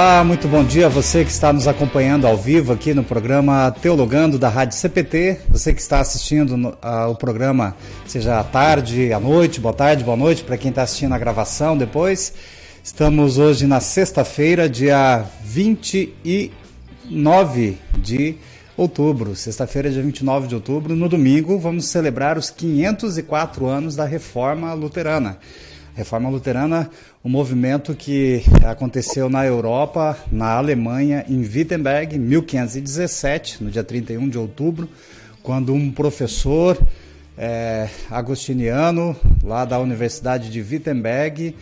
Olá, muito bom dia a você que está nos acompanhando ao vivo aqui no programa Teologando da Rádio CPT. Você que está assistindo no, uh, o programa, seja à tarde, à noite, boa tarde, boa noite para quem está assistindo a gravação depois. Estamos hoje na sexta-feira, dia 29 de outubro. Sexta-feira, dia 29 de outubro. No domingo, vamos celebrar os 504 anos da Reforma Luterana. Reforma Luterana, um movimento que aconteceu na Europa, na Alemanha, em Wittenberg, em 1517, no dia 31 de outubro, quando um professor é, agostiniano, lá da Universidade de Wittenberg,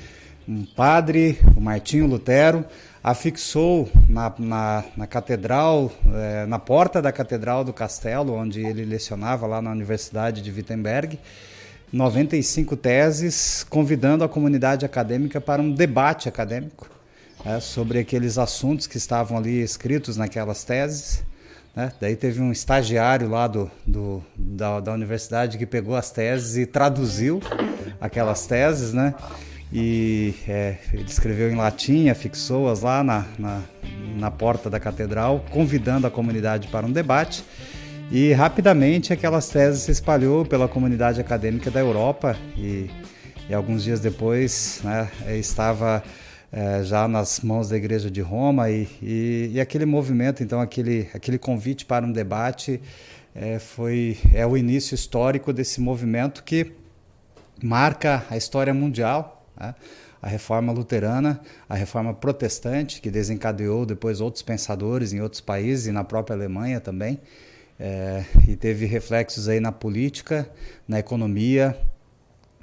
um padre, o Martinho Lutero, afixou na, na, na catedral, é, na porta da catedral do castelo, onde ele lecionava lá na Universidade de Wittenberg, 95 teses, convidando a comunidade acadêmica para um debate acadêmico é, sobre aqueles assuntos que estavam ali escritos naquelas teses. Né? Daí teve um estagiário lá do, do da, da, universidade que pegou as teses e traduziu aquelas teses, né? E é, ele escreveu em latim, afixou-as lá na, na, na porta da catedral, convidando a comunidade para um debate. E rapidamente aquelas teses se espalhou pela comunidade acadêmica da Europa e, e alguns dias depois né, estava é, já nas mãos da Igreja de Roma e, e, e, aquele movimento, então aquele, aquele convite para um debate é, foi é o início histórico desse movimento que marca a história mundial. Né? a reforma luterana, a reforma protestante, que desencadeou depois outros pensadores em outros países e na própria Alemanha também. É, e teve reflexos aí na política, na economia,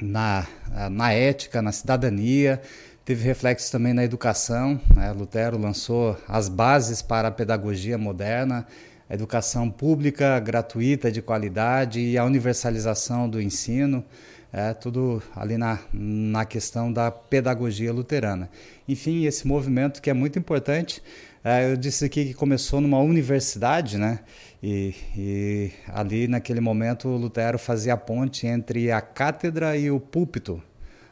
na, na ética, na cidadania, teve reflexos também na educação. Né? Lutero lançou as bases para a pedagogia moderna, a educação pública, gratuita, de qualidade e a universalização do ensino. É, tudo ali na, na questão da pedagogia luterana. Enfim, esse movimento que é muito importante, é, eu disse aqui que começou numa universidade, né? E, e, ali naquele momento Lutero fazia a ponte entre a cátedra e o púlpito.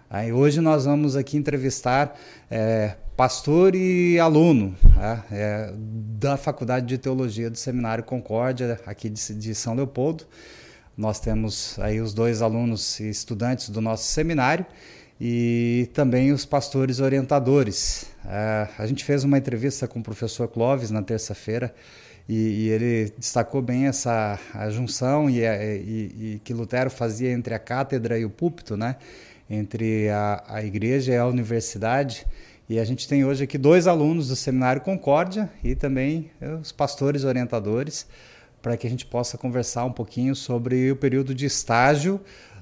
Aí hoje nós vamos aqui entrevistar é, pastor e aluno é, é, da Faculdade de Teologia do Seminário Concórdia, aqui de, de, São Leopoldo. Nós temos aí os dois alunos e estudantes do nosso seminário e também os pastores orientadores. É, a gente fez uma entrevista com o professor Clóvis na terça-feira e, e, ele destacou bem essa junção e, e, e, que Lutero fazia entre a cátedra e o púlpito, né? entre a, a igreja e a universidade. E a gente tem hoje aqui dois alunos do Seminário Concórdia e também os pastores orientadores, para que a gente possa conversar um pouquinho sobre o período de estágio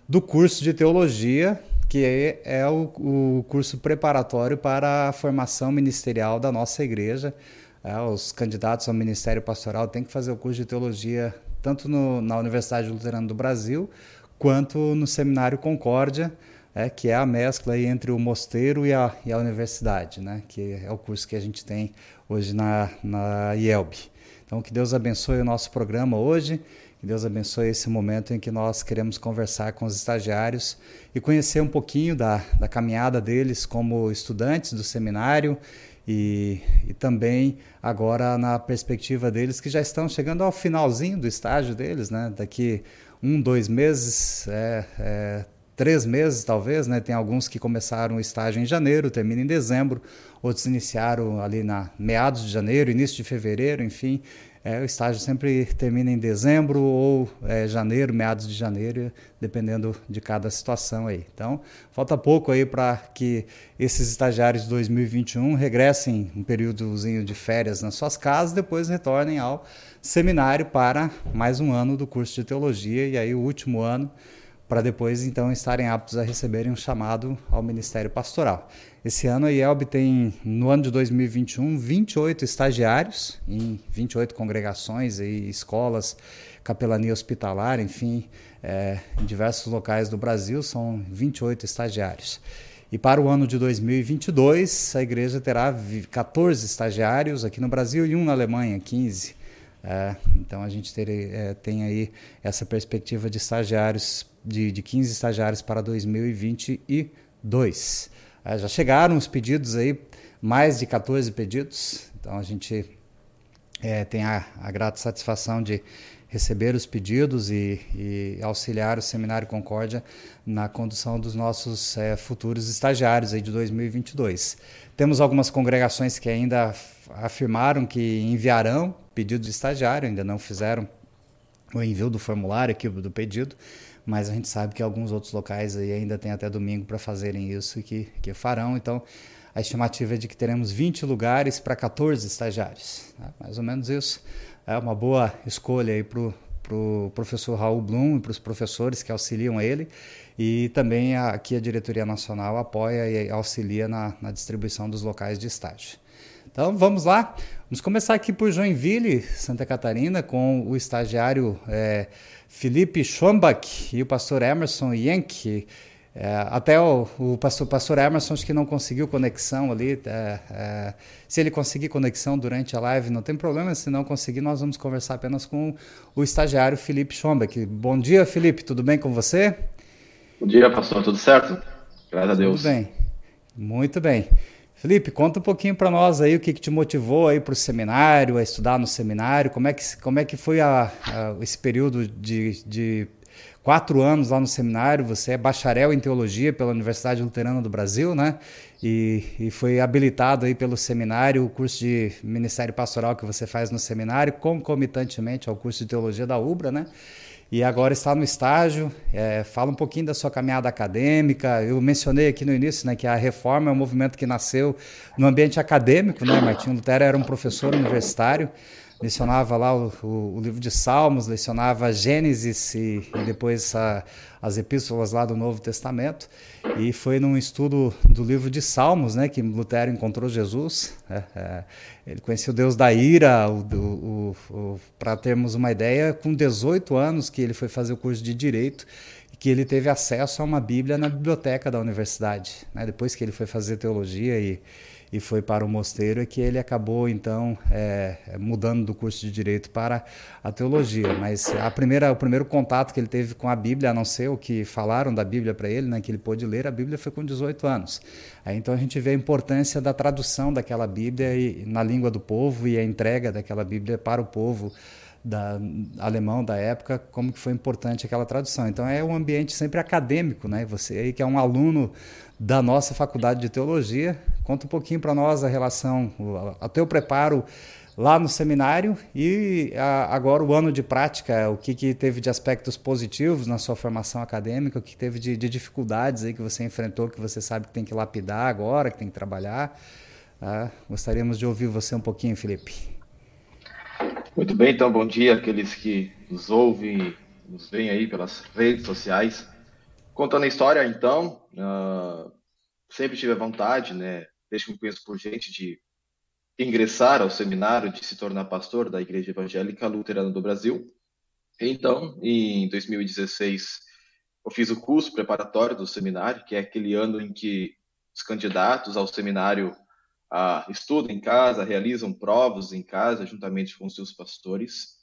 do curso de teologia, que é, é o, o curso preparatório para a formação ministerial da nossa igreja. É, os candidatos ao ministério pastoral têm que fazer o curso de teologia tanto no, na Universidade Luterana do Brasil quanto no Seminário Concórdia, é, que é a mescla entre o mosteiro e a, e a universidade, né, que é o curso que a gente tem hoje na, na IELB. Então, que Deus abençoe o nosso programa hoje, que Deus abençoe esse momento em que nós queremos conversar com os estagiários e conhecer um pouquinho da, da caminhada deles como estudantes do seminário e, e, também agora na perspectiva deles que já estão chegando ao finalzinho do estágio deles, né? Daqui um, dois meses, é, é, três meses talvez, né? Tem alguns que começaram o estágio em janeiro, terminam em dezembro, outros iniciaram ali na meados de janeiro, início de fevereiro, enfim. É, o estágio sempre termina em dezembro ou é, janeiro, meados de janeiro, dependendo de cada situação aí. Então, falta pouco aí para que esses estagiários de 2021 regressem um períodozinho de férias nas suas casas, depois retornem ao seminário para mais um ano do curso de teologia e aí o último ano para depois então estarem aptos a receberem um chamado ao ministério pastoral. Esse ano a IELB tem, no ano de 2021, 28 estagiários em 28 congregações e escolas, capelania hospitalar, enfim, é, em diversos locais do Brasil, são 28 estagiários. E para o ano de 2022, a igreja terá 14 estagiários aqui no Brasil e um na Alemanha, 15. É, então a gente ter, é, tem aí essa perspectiva de estagiários, de, de 15 estagiários para 2022. É, já chegaram os pedidos aí mais de 14 pedidos. Então a gente é, tem a, a grata satisfação de receber os pedidos e, e, auxiliar o Seminário Concórdia na condução dos nossos é, futuros estagiários aí de 2022. Temos algumas congregações que ainda afirmaram que enviarão pedido de estagiário, ainda não fizeram o envio do formulário aqui do pedido, mas a gente sabe que alguns outros locais aí ainda tem até domingo para fazerem isso e que, que farão. Então, a estimativa é de que teremos 20 lugares para 14 estagiários. Tá? Mais ou menos isso é uma boa escolha aí para o pro professor Raul Blum e para os professores que auxiliam ele. E também aqui a diretoria nacional apoia e auxilia na, na distribuição dos locais de estágio. Então vamos lá, vamos começar aqui por Joinville, Santa Catarina, com o estagiário é, Felipe Schombach e o pastor Emerson Yank. É, até o, o, pastor, pastor Emerson acho que não conseguiu conexão ali. É, é, se ele conseguir conexão durante a live, não tem problema. Se não conseguir, nós vamos conversar apenas com o estagiário Felipe Schombeck. Bom dia, Felipe. Tudo bem com você? Bom dia, pastor. Tudo certo? Graças a Deus. Tudo bem. Muito bem. Felipe, conta um pouquinho para nós aí o que, que te motivou aí para o seminário, a estudar no seminário. Como é que, como é que foi a, a, esse período de, de quatro anos lá no seminário, você é bacharel em teologia pela Universidade Luterana do Brasil, né? E, e, foi habilitado aí pelo seminário, o curso de ministério pastoral que você faz no seminário, concomitantemente ao curso de teologia da UBRA, né? E agora está no estágio. É, fala um pouquinho da sua caminhada acadêmica. Eu mencionei aqui no início né, que a reforma é um movimento que nasceu no ambiente acadêmico. Né? Martinho Lutero era um professor universitário lecionava lá o, o, o, livro de Salmos, lecionava Gênesis e, e depois a, as epístolas lá do Novo Testamento. E foi num estudo do livro de Salmos né, que Lutero encontrou Jesus. É, é, ele conheceu Deus da ira, para termos uma ideia, com 18 anos que ele foi fazer o curso de Direito que ele teve acesso a uma Bíblia na biblioteca da universidade. Né? Depois que ele foi fazer teologia e, e foi para o mosteiro, é que ele acabou então é, mudando do curso de direito para a teologia. Mas a primeira, o primeiro contato que ele teve com a Bíblia, a não ser o que falaram da Bíblia para ele, né, que ele pôde ler, a Bíblia foi com 18 anos. Aí, então a gente vê a importância da tradução daquela Bíblia e, na língua do povo e a entrega daquela Bíblia para o povo da, alemão da época, como que foi importante aquela tradução. Então é um ambiente sempre acadêmico, né? Você aí que é um aluno da nossa faculdade de teologia, conta um pouquinho para nós a relação, o preparo lá no seminário e a, agora o ano de prática, o que, que teve de aspectos positivos na sua formação acadêmica, o que teve de, de dificuldades aí que você enfrentou, que você sabe que tem que lapidar agora, que tem que trabalhar. Tá? Gostaríamos de ouvir você um pouquinho, Felipe. Muito bem, então, bom dia àqueles que nos ouvem, nos veem aí pelas redes sociais. Contando a história, então, uh, sempre tive a vontade, né, desde que me conheço por gente, de ingressar ao seminário, de se tornar pastor da Igreja Evangélica Luterana do Brasil. Então, em 2016, eu fiz o curso preparatório do seminário, que é aquele ano em que os candidatos ao seminário ah, estudam em casa, realizam provas em casa, juntamente com seus pastores.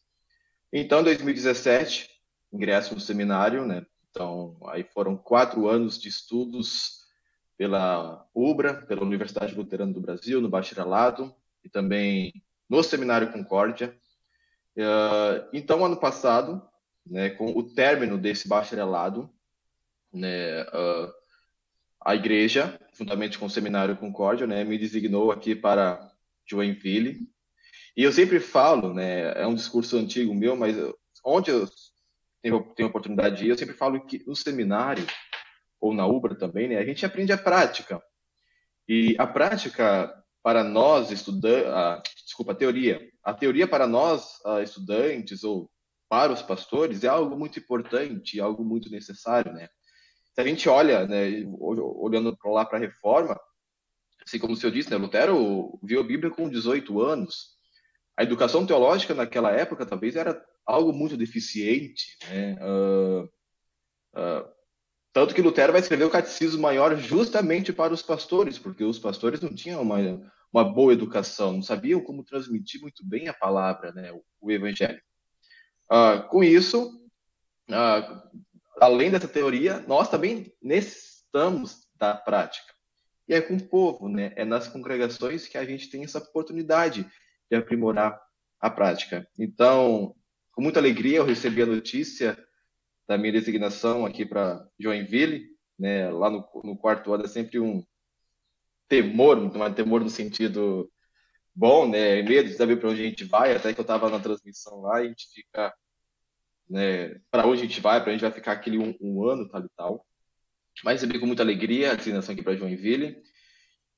Então, em 2017, ingresso no seminário, né? Então, aí foram quatro anos de estudos pela UBRA, pela Universidade Luterana do Brasil, no bacharelado, e também no Seminário Concórdia. Uh, então, ano passado, né, com o término desse bacharelado, né, uh, a igreja, juntamente com o Seminário Concórdia, né, me designou aqui para Joinville. E eu sempre falo, né, é um discurso antigo meu, mas onde eu tenho, tenho oportunidade de ir, eu sempre falo que no seminário, ou na UBRA também, né, a gente aprende a prática. E a prática para nós estudantes, desculpa, a teoria. A teoria para nós estudantes ou para os pastores é algo muito importante, algo muito necessário, né? Se a gente olha, né, olhando lá para a reforma, assim como o senhor disse, né, Lutero viu a Bíblia com 18 anos. A educação teológica naquela época talvez era algo muito deficiente, né? Uh, uh, tanto que Lutero vai escrever o catecismo maior justamente para os pastores, porque os pastores não tinham uma, uma boa educação, não sabiam como transmitir muito bem a palavra, né, o, o evangelho. Uh, com isso, além dessa teoria, nós também necessitamos da prática. e é com o povo, né? É nas congregações que a gente tem essa oportunidade de aprimorar a prática. Então, com muita alegria, eu recebi a notícia da minha designação aqui para Joinville, né? Lá no, no, quarto ano é sempre um temor, um temor no sentido bom, né? Medo de saber para onde a gente vai, até que eu estava na transmissão lá e a gente fica, né? Para onde a gente vai, para onde vai ficar aquele um, um ano, tal e tal. Mas recebi com muita alegria a designação aqui para Joinville.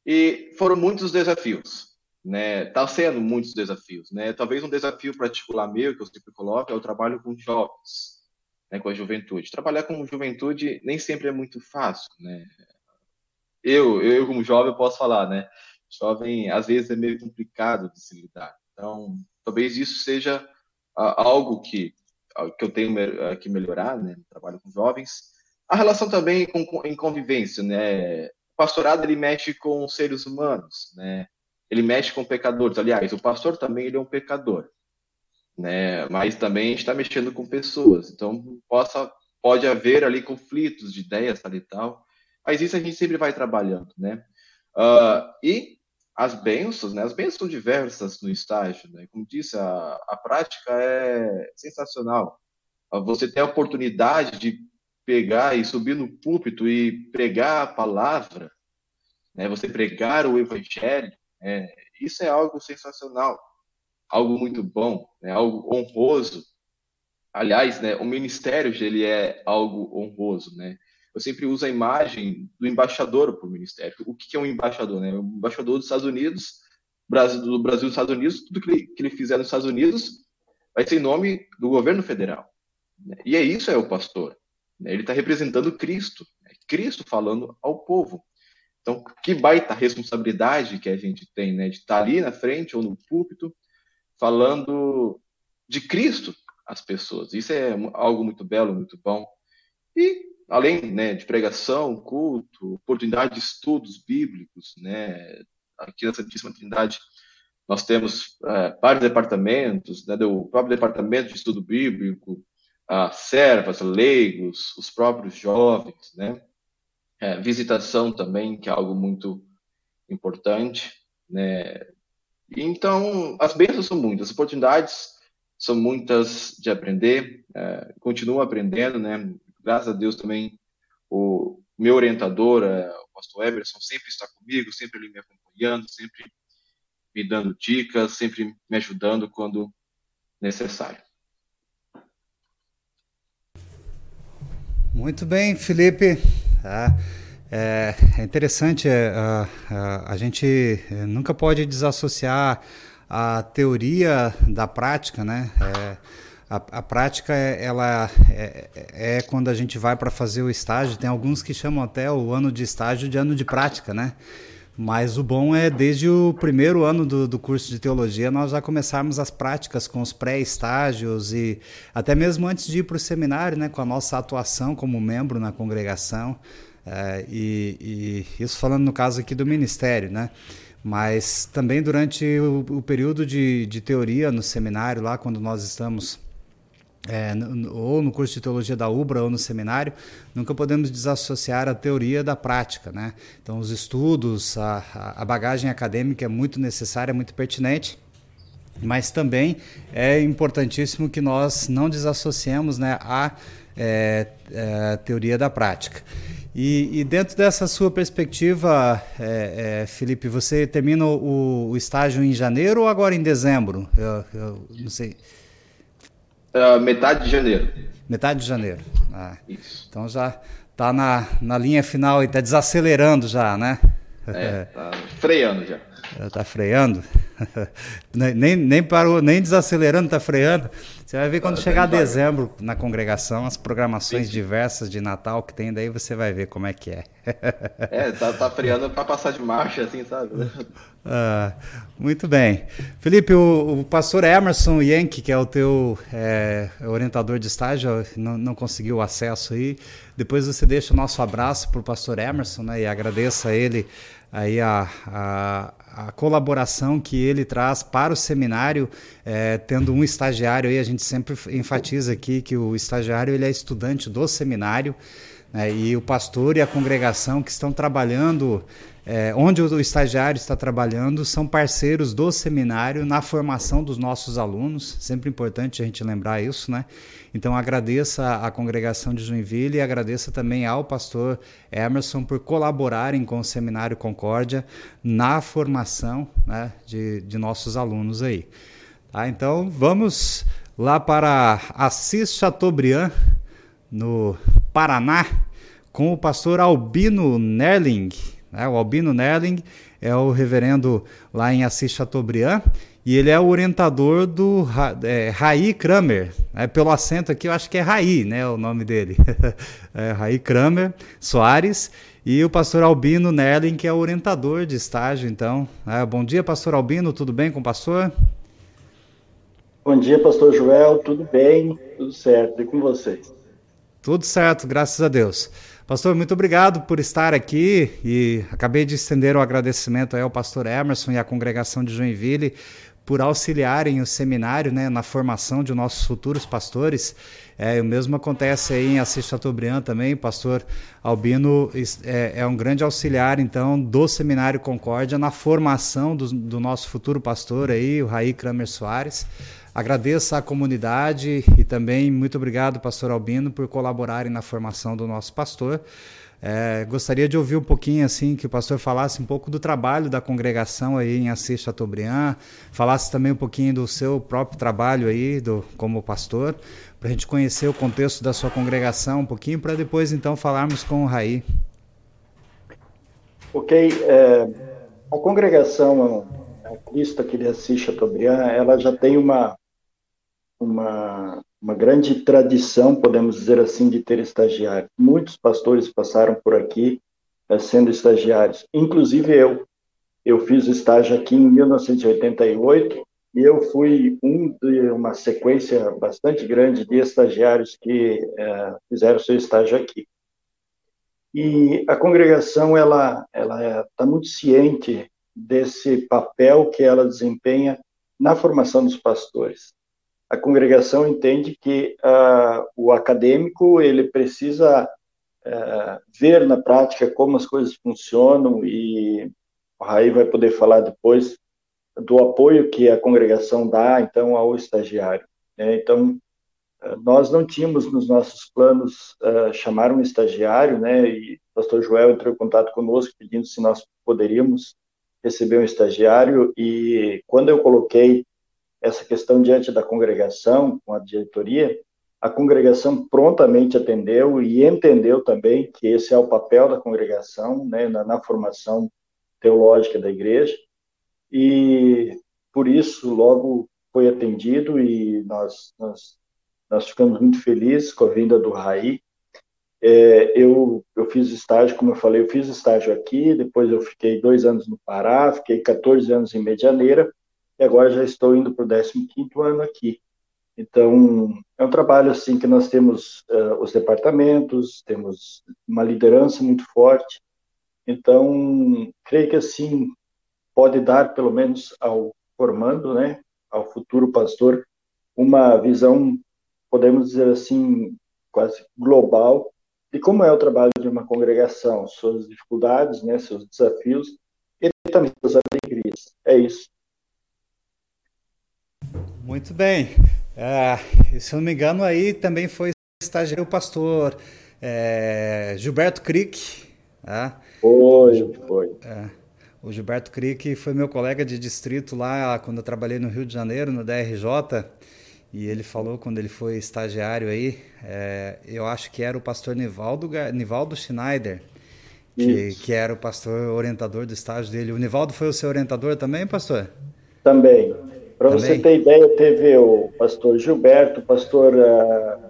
E foram muitos desafios, né? Tá sendo muitos desafios, né? Talvez um desafio particular meu que eu sempre coloco é o trabalho com jovens, né? Com a juventude. Trabalhar com juventude nem sempre é muito fácil, né? Eu, eu como jovem, posso falar, né? Jovem às vezes é meio complicado de se lidar. Então, talvez isso seja algo que que eu tenho que melhorar, né? Trabalho com jovens a relação também com, em convivência, né? O pastorado ele mexe com seres humanos, né? Ele mexe com pecadores. Aliás, o pastor também ele é um pecador, né? Mas também está mexendo com pessoas. Então possa pode haver ali conflitos de ideias tal e tal. Mas isso a gente sempre vai trabalhando, né? Uh, e as bênçãos, né? As bênçãos são diversas no estágio, né? Como disse, a, a prática é sensacional. Você tem a oportunidade de pegar e subir no púlpito e pregar a palavra, né? Você pregar o evangelho, é, isso é algo sensacional, algo muito bom, né? Algo honroso. Aliás, né? O ministério ele é algo honroso, né? Eu sempre uso a imagem do embaixador para o ministério. O que é um embaixador, né? O embaixador dos Estados Unidos, Brasil, do Brasil dos Estados Unidos, tudo que ele, que ele fizer nos Estados Unidos vai ser em nome do governo federal. Né? E é isso é o pastor. Né? Ele está representando Cristo, né? Cristo falando ao povo. Então, que baita responsabilidade que a gente tem, né? De estar tá ali na frente ou no púlpito falando de Cristo às pessoas. Isso é algo muito belo, muito bom. E além né, de pregação, culto, oportunidade de estudos bíblicos, né? Aqui na Santíssima Trindade nós temos é, vários departamentos, né, do próprio departamento de estudo bíblico, a servas, leigos, os próprios jovens, né? É, visitação também, que é algo muito importante, né? Então, as bênçãos são muitas, as oportunidades são muitas de aprender, é, continuo aprendendo, né? Graças a Deus também o meu orientador, é, o pastor Everson, sempre está comigo, sempre ele me acompanhando, sempre me dando dicas, sempre me ajudando quando necessário. Muito bem, Felipe. Ah, é, é, interessante, é, a, a, a, gente é, nunca pode desassociar a teoria da prática, né? É, a, a, prática ela é, é, quando a gente vai para fazer o estágio. Tem alguns que chamam até o ano de estágio de ano de prática, né? Mas o bom é, desde o primeiro ano do, do curso de teologia, nós já começarmos as práticas com os pré-estágios e até mesmo antes de ir para o seminário, né, com a nossa atuação como membro na congregação. É, e, e, isso falando no caso aqui do ministério, né? Mas também durante o, o período de, de teoria no seminário, lá quando nós estamos é, ou no curso de teologia da UBRA ou no seminário, nunca podemos desassociar a teoria da prática. Né? Então, os estudos, a, a bagagem acadêmica é muito necessária, muito pertinente, mas também é importantíssimo que nós não desassociemos né, a, é, é, teoria da prática. E, e, dentro dessa sua perspectiva, é, é, Felipe, você termina o, o, estágio em janeiro ou agora em dezembro? Eu, eu não sei. Uh, metade de janeiro. Metade de janeiro. Ah, Isso. Então já está na, na linha final e está desacelerando já, né? É, tá freando já. Está freando? nem, nem parou, nem desacelerando, está freando. Você vai ver quando tá chegar dezembro na congregação, as programações Sim. diversas de Natal que tem, daí você vai ver como é que é. é, tá, tá freando para passar de marcha, assim, sabe? Ah, muito bem. Felipe, o, o pastor Emerson Yankee, que é o teu é, orientador de estágio, não, não conseguiu acesso aí. Depois você deixa o nosso abraço para o pastor Emerson né, e agradeça a ele aí a, a, a, colaboração que ele traz para o seminário, é, tendo um estagiário aí, a gente sempre enfatiza aqui que o estagiário ele é estudante do seminário, né, e o pastor e a congregação que estão trabalhando é, onde o estagiário está trabalhando são parceiros do seminário na formação dos nossos alunos, sempre importante a gente lembrar isso, né? Então agradeça à congregação de Joinville e agradeça também ao pastor Emerson por colaborarem com o Seminário Concórdia na formação né, de, de nossos alunos aí. Tá? Então vamos lá para Assis Chateaubriand, no Paraná, com o pastor Albino Nerling. Né? O Albino Nerling é o reverendo lá em Assis Chateaubriand e ele é o orientador do é, Raí Kramer. É, pelo acento aqui, eu acho que é Raí, né, o nome dele. é, Raí Kramer Soares e o pastor Albino Nerling, que é o orientador de estágio. Então, é, bom dia, pastor Albino, tudo bem com o pastor? Bom dia, pastor Joel, tudo bem? Tudo certo, e com vocês? Tudo certo, graças a Deus. Pastor, muito obrigado por estar aqui e acabei de estender o agradecimento ao pastor Emerson e à congregação de Joinville por auxiliarem o seminário né, na formação de nossos futuros pastores. É, o mesmo acontece aí em Assis Chateaubriand também, o pastor Albino é, é, um grande auxiliar, então, do Seminário Concórdia na formação do, do nosso futuro pastor aí, o Raí Kramer Soares. Agradeço à comunidade e também muito obrigado, pastor Albino, por colaborarem na formação do nosso pastor. É, gostaria de ouvir um pouquinho assim que o pastor falasse um pouco do trabalho da congregação aí em Assis Chateaubriand, falasse também um pouquinho do seu próprio trabalho aí do, como pastor, para a gente conhecer o contexto da sua congregação um pouquinho, para depois então falarmos com o Raí. Ok, é, a congregação a Cristo aqui de Assis Chateaubriand, ela já tem uma uma, uma grande tradição, podemos dizer assim, de ter estagiário. Muitos pastores passaram por aqui eh, sendo estagiários, inclusive eu. Eu fiz estágio aqui em 1988 e eu fui um de uma sequência bastante grande de estagiários que eh, fizeram seu estágio aqui. E a congregação ela ela está muito ciente desse papel que ela desempenha na formação dos pastores a congregação entende que uh, o acadêmico ele precisa uh, ver na prática como as coisas funcionam e o Raí vai poder falar depois do apoio que a congregação dá então ao estagiário. Né? Então uh, nós não tínhamos nos nossos planos chamar um estagiário, né? E o Pastor Joel entrou em contato conosco pedindo se nós poderíamos receber um estagiário e quando eu coloquei essa questão diante da congregação, com a diretoria, a congregação prontamente atendeu e entendeu também que esse é o papel da congregação né, na, na formação teológica da igreja, e por isso logo foi atendido e nós, nós, nós ficamos muito felizes com a vinda do Raí. É, eu, eu fiz estágio, como eu falei, eu fiz estágio aqui, depois eu fiquei dois anos no Pará, fiquei 14 anos em Medianeira, e agora já estou indo para o 15º ano aqui. Então, é um trabalho assim que nós temos uh, os departamentos, temos uma liderança muito forte. Então, creio que assim pode dar pelo menos ao formando, né, ao futuro pastor, uma visão, podemos dizer assim, quase global de como é o trabalho de uma congregação, suas dificuldades, né, seus desafios e também suas alegrias. É isso. Muito bem. É, se eu não me engano, aí também foi estagiário o pastor é, Gilberto Crick. Né? Foi, foi. É, o Gilberto Crick foi meu colega de distrito lá quando eu trabalhei no Rio de Janeiro, no DRJ. E ele falou quando ele foi estagiário aí, é, eu acho que era o pastor Nivaldo, Nivaldo Schneider, que, que, era o pastor orientador do estágio dele. O Nivaldo foi o seu orientador também, pastor? Também. Para você ter ideia, teve o pastor Gilberto, o pastor uh,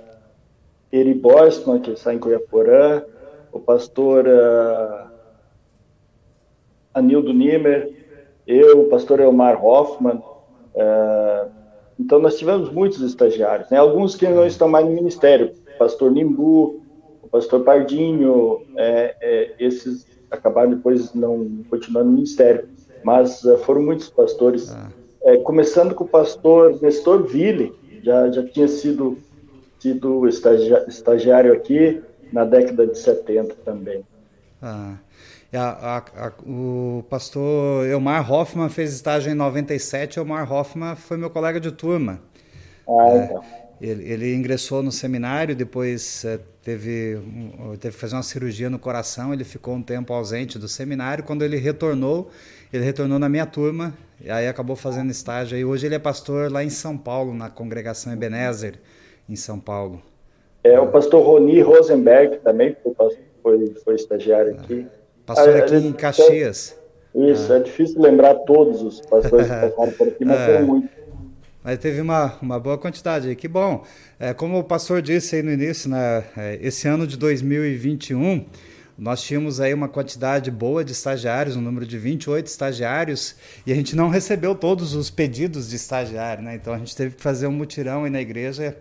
Eri Bosman, que está em Cuiaporã, o pastor uh, Anildo Nimer, eu, o pastor Elmar Hoffman. Uh, então, nós tivemos muitos estagiários, né? alguns que não estão mais no ministério, o pastor Nimbu, o pastor Pardinho, é, é, esses acabaram depois não continuando no ministério, mas uh, foram muitos pastores. Ah é, começando com o pastor Nestor Ville, já, já tinha sido, sido estagiário aqui, na década de 70 também. Ah, a, a, a, o pastor Elmar Hoffman fez estágio em 97, Elmar Hoffman foi meu colega de turma. Ah, é, então. ele, ele, ingressou no seminário, depois é, teve, teve que fazer uma cirurgia no coração, ele ficou um tempo ausente do seminário. Quando ele retornou, ele retornou na minha turma, e aí acabou fazendo estágio. E hoje ele é pastor lá em São Paulo, na congregação Ebenezer, em São Paulo. É, o pastor Roni Rosenberg também foi, foi, estagiário aqui. Pastor ah, aqui em Caxias. Isso, ah. é difícil lembrar todos os pastores que passaram por aqui, mas foram muitos. Mas teve uma, uma boa quantidade. Que bom. É, como o pastor disse aí no início, né, é, esse ano de 2021, nós tínhamos aí uma quantidade boa de estagiários, um número de 28 estagiários, e a gente não recebeu todos os pedidos de estagiário, né? Então a gente teve que fazer um mutirão aí na igreja.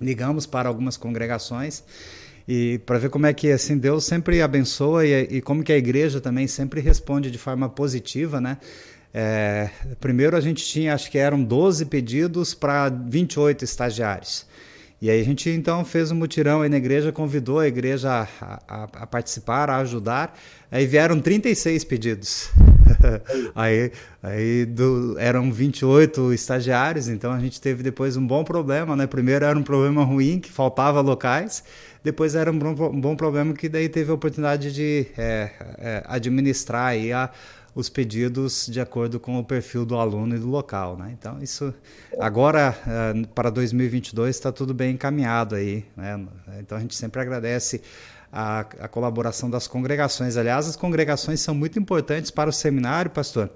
Ligamos para algumas congregações e para ver como é que assim Deus sempre abençoa e, e, como que a igreja também sempre responde de forma positiva, né? É, primeiro a gente tinha, acho que eram 12 pedidos para 28 estagiários. E aí a gente então fez um mutirão aí na igreja, convidou a igreja a, a, a participar, a ajudar. Aí vieram 36 pedidos. aí aí do, eram 28 estagiários, então a gente teve depois um bom problema, né? Primeiro era um problema ruim, que faltava locais. Depois era um bom, um bom problema que daí teve a oportunidade de é, é, administrar aí a, os pedidos de acordo com o perfil do aluno e do local. Né? Então, isso agora, uh, para 2022, está tudo bem encaminhado aí. Né? Então, a gente sempre agradece a, a, colaboração das congregações. Aliás, as congregações são muito importantes para o seminário, pastor,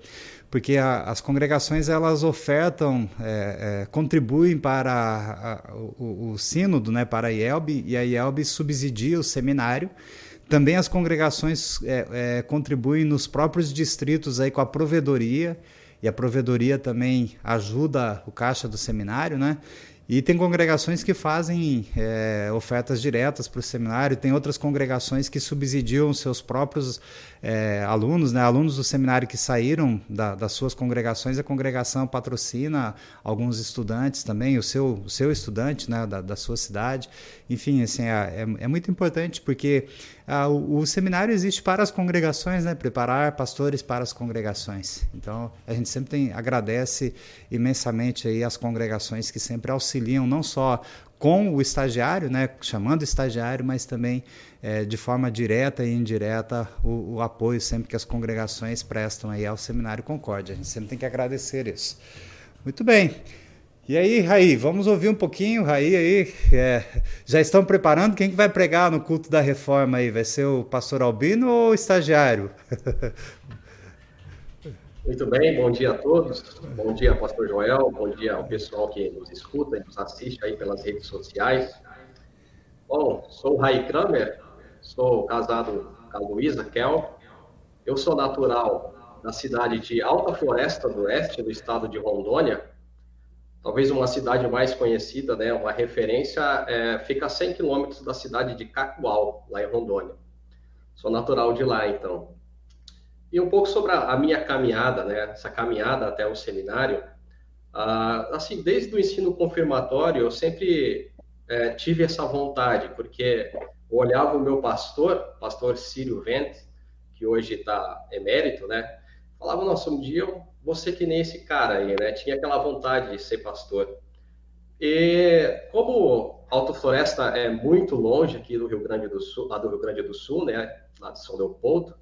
porque a, as congregações elas ofertam, é, é, contribuem para a, o, o, sínodo, né, para a IELB, e a IELB subsidia o seminário. Também as congregações é, é, contribuem nos próprios distritos aí com a provedoria, e a provedoria também ajuda o caixa do seminário, né? E tem congregações que fazem é, ofertas diretas para o seminário, tem outras congregações que subsidiam seus próprios é, alunos, né? alunos do seminário que saíram da, das suas congregações, a congregação patrocina alguns estudantes também, o seu, o seu estudante né? da, da sua cidade. Enfim, assim, é, é, é muito importante porque ah, o, o, seminário existe para as congregações, né? preparar pastores para as congregações. Então, a gente sempre tem, agradece imensamente aí as congregações que sempre auxiliam não só com o estagiário, né, chamando o estagiário, mas também é, de forma direta e indireta o, o, apoio sempre que as congregações prestam aí ao Seminário Concórdia. A gente sempre tem que agradecer isso. Muito bem. E aí, Raí, vamos ouvir um pouquinho, Raí, aí, é, já estão preparando? Quem que vai pregar no culto da reforma aí? Vai ser o pastor Albino ou o estagiário? Muito bem, bom dia a todos. Bom dia, Pastor Joel. Bom dia ao pessoal que nos escuta e nos assiste aí pelas redes sociais. Bom, sou o Rai Kramer, sou casado com a Luísa Kel. Eu sou natural da cidade de Alta Floresta do Oeste, do estado de Rondônia. Talvez uma cidade mais conhecida, né, uma referência, é, fica a 100 quilômetros da cidade de Cacoal, lá em Rondônia. Sou natural de lá, então. E um pouco sobre a, a minha caminhada, né? Essa caminhada até o seminário. Ah, assim, desde o ensino confirmatório, eu sempre é, tive essa vontade, porque olhava o meu pastor, pastor Círio Vente, que hoje está emérito, né? Falava, nossa, um dia eu vou ser que nem esse cara aí, né? Tinha aquela vontade de ser pastor. E como Alto Floresta é muito longe aqui do Rio Grande do Sul, lá do Rio Grande do Sul, né? Lá de São Leopoldo,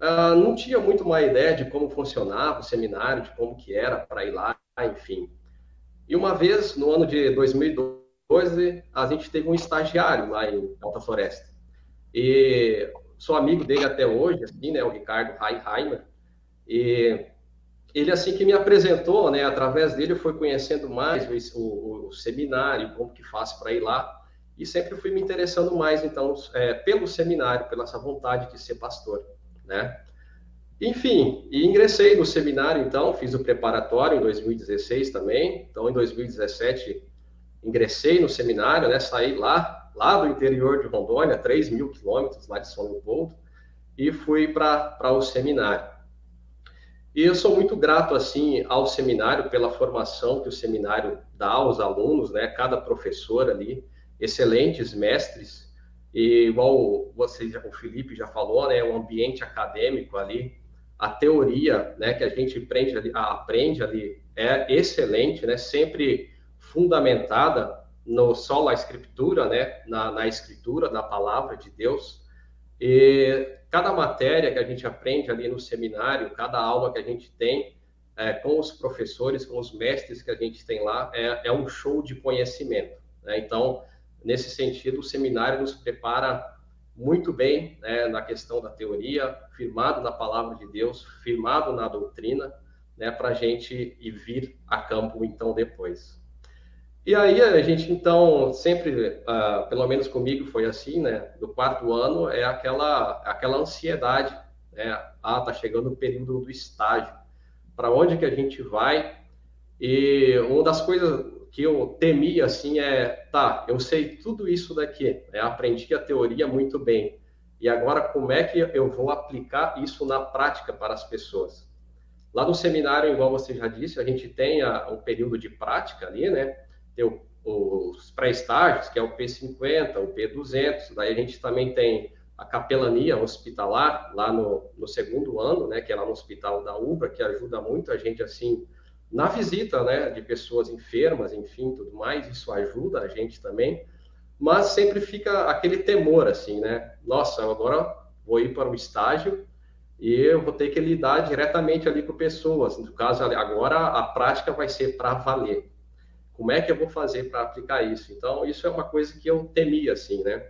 uh, não tinha muito uma ideia de como funcionava o seminário, de como que era para ir lá, enfim. E uma vez, no ano de 2012, a gente teve um estagiário lá em Alta Floresta. E sou amigo dele até hoje, assim, né, o Ricardo Heimer. E ele, assim que me apresentou, né, através dele eu fui conhecendo mais o, o, o seminário, como que faz para ir lá. E sempre fui me interessando mais, então, é, pelo seminário, pela essa vontade de ser pastor né? Enfim, e ingressei no seminário, então, fiz o preparatório em 2016 também. Então, em 2017, ingressei no seminário, né? Saí lá, lá do interior de Rondônia, 3 mil quilômetros lá de São Leopoldo, e fui para o seminário. E eu sou muito grato, assim, ao seminário pela formação que o seminário dá aos alunos, né? Cada professor ali, excelentes mestres, E igual você, o Felipe já falou, né, o ambiente acadêmico ali, a teoria, né, que a gente aprende ali, aprende ali é excelente, né, sempre fundamentada no só na escritura, né, na, na escritura, na palavra de Deus. E cada matéria que a gente aprende ali no seminário, cada aula que a gente tem é, com os professores, com os mestres que a gente tem lá, é, é um show de conhecimento. Né? Então, nesse sentido, o seminário nos prepara muito bem né, na questão da teoria, firmado na palavra de Deus, firmado na doutrina, né, para a gente ir vir a campo então depois. E aí a gente então sempre, uh, pelo menos comigo foi assim, né? Do quarto ano é aquela aquela ansiedade, né? Ah, tá chegando o período do estágio. Para onde que a gente vai? E uma das coisas que eu temia assim é, tá, eu sei tudo isso daqui, né? aprendi a teoria muito bem. E agora como é que eu vou aplicar isso na prática para as pessoas? Lá no seminário, igual você já disse, a gente tem a, um período de prática ali, né? Tem o, os pré-estágios, que é o P50, o P200, daí a gente também tem a capelania hospitalar lá no, no segundo ano, né, que é lá no hospital da UBRA, que ajuda muito a gente, assim, na visita, né, de pessoas enfermas, enfim, tudo mais, isso ajuda a gente também, mas sempre fica aquele temor, assim, né, nossa, agora vou ir para o estágio e eu vou ter que lidar diretamente ali com pessoas, no caso, agora a prática vai ser para valer. Como é que eu vou fazer para aplicar isso? Então, isso é uma coisa que eu temia, assim, né,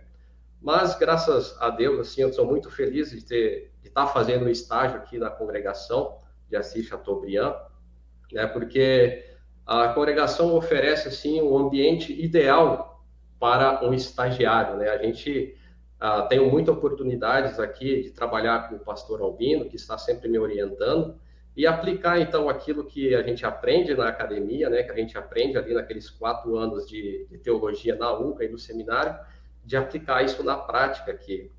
mas graças a Deus, assim, eu sou muito feliz de ter de estar tá fazendo um estágio aqui na congregação de Assis Chateaubriand, né? Porque a congregação oferece assim um ambiente ideal para um estagiário, né? A gente tem muitas oportunidades aqui de trabalhar com o pastor Albino, que está sempre me orientando, e aplicar então aquilo que a gente aprende na academia, né? Que a gente aprende ali naqueles quatro anos de, de teologia na UCA e no seminário, de aplicar isso na prática aqui.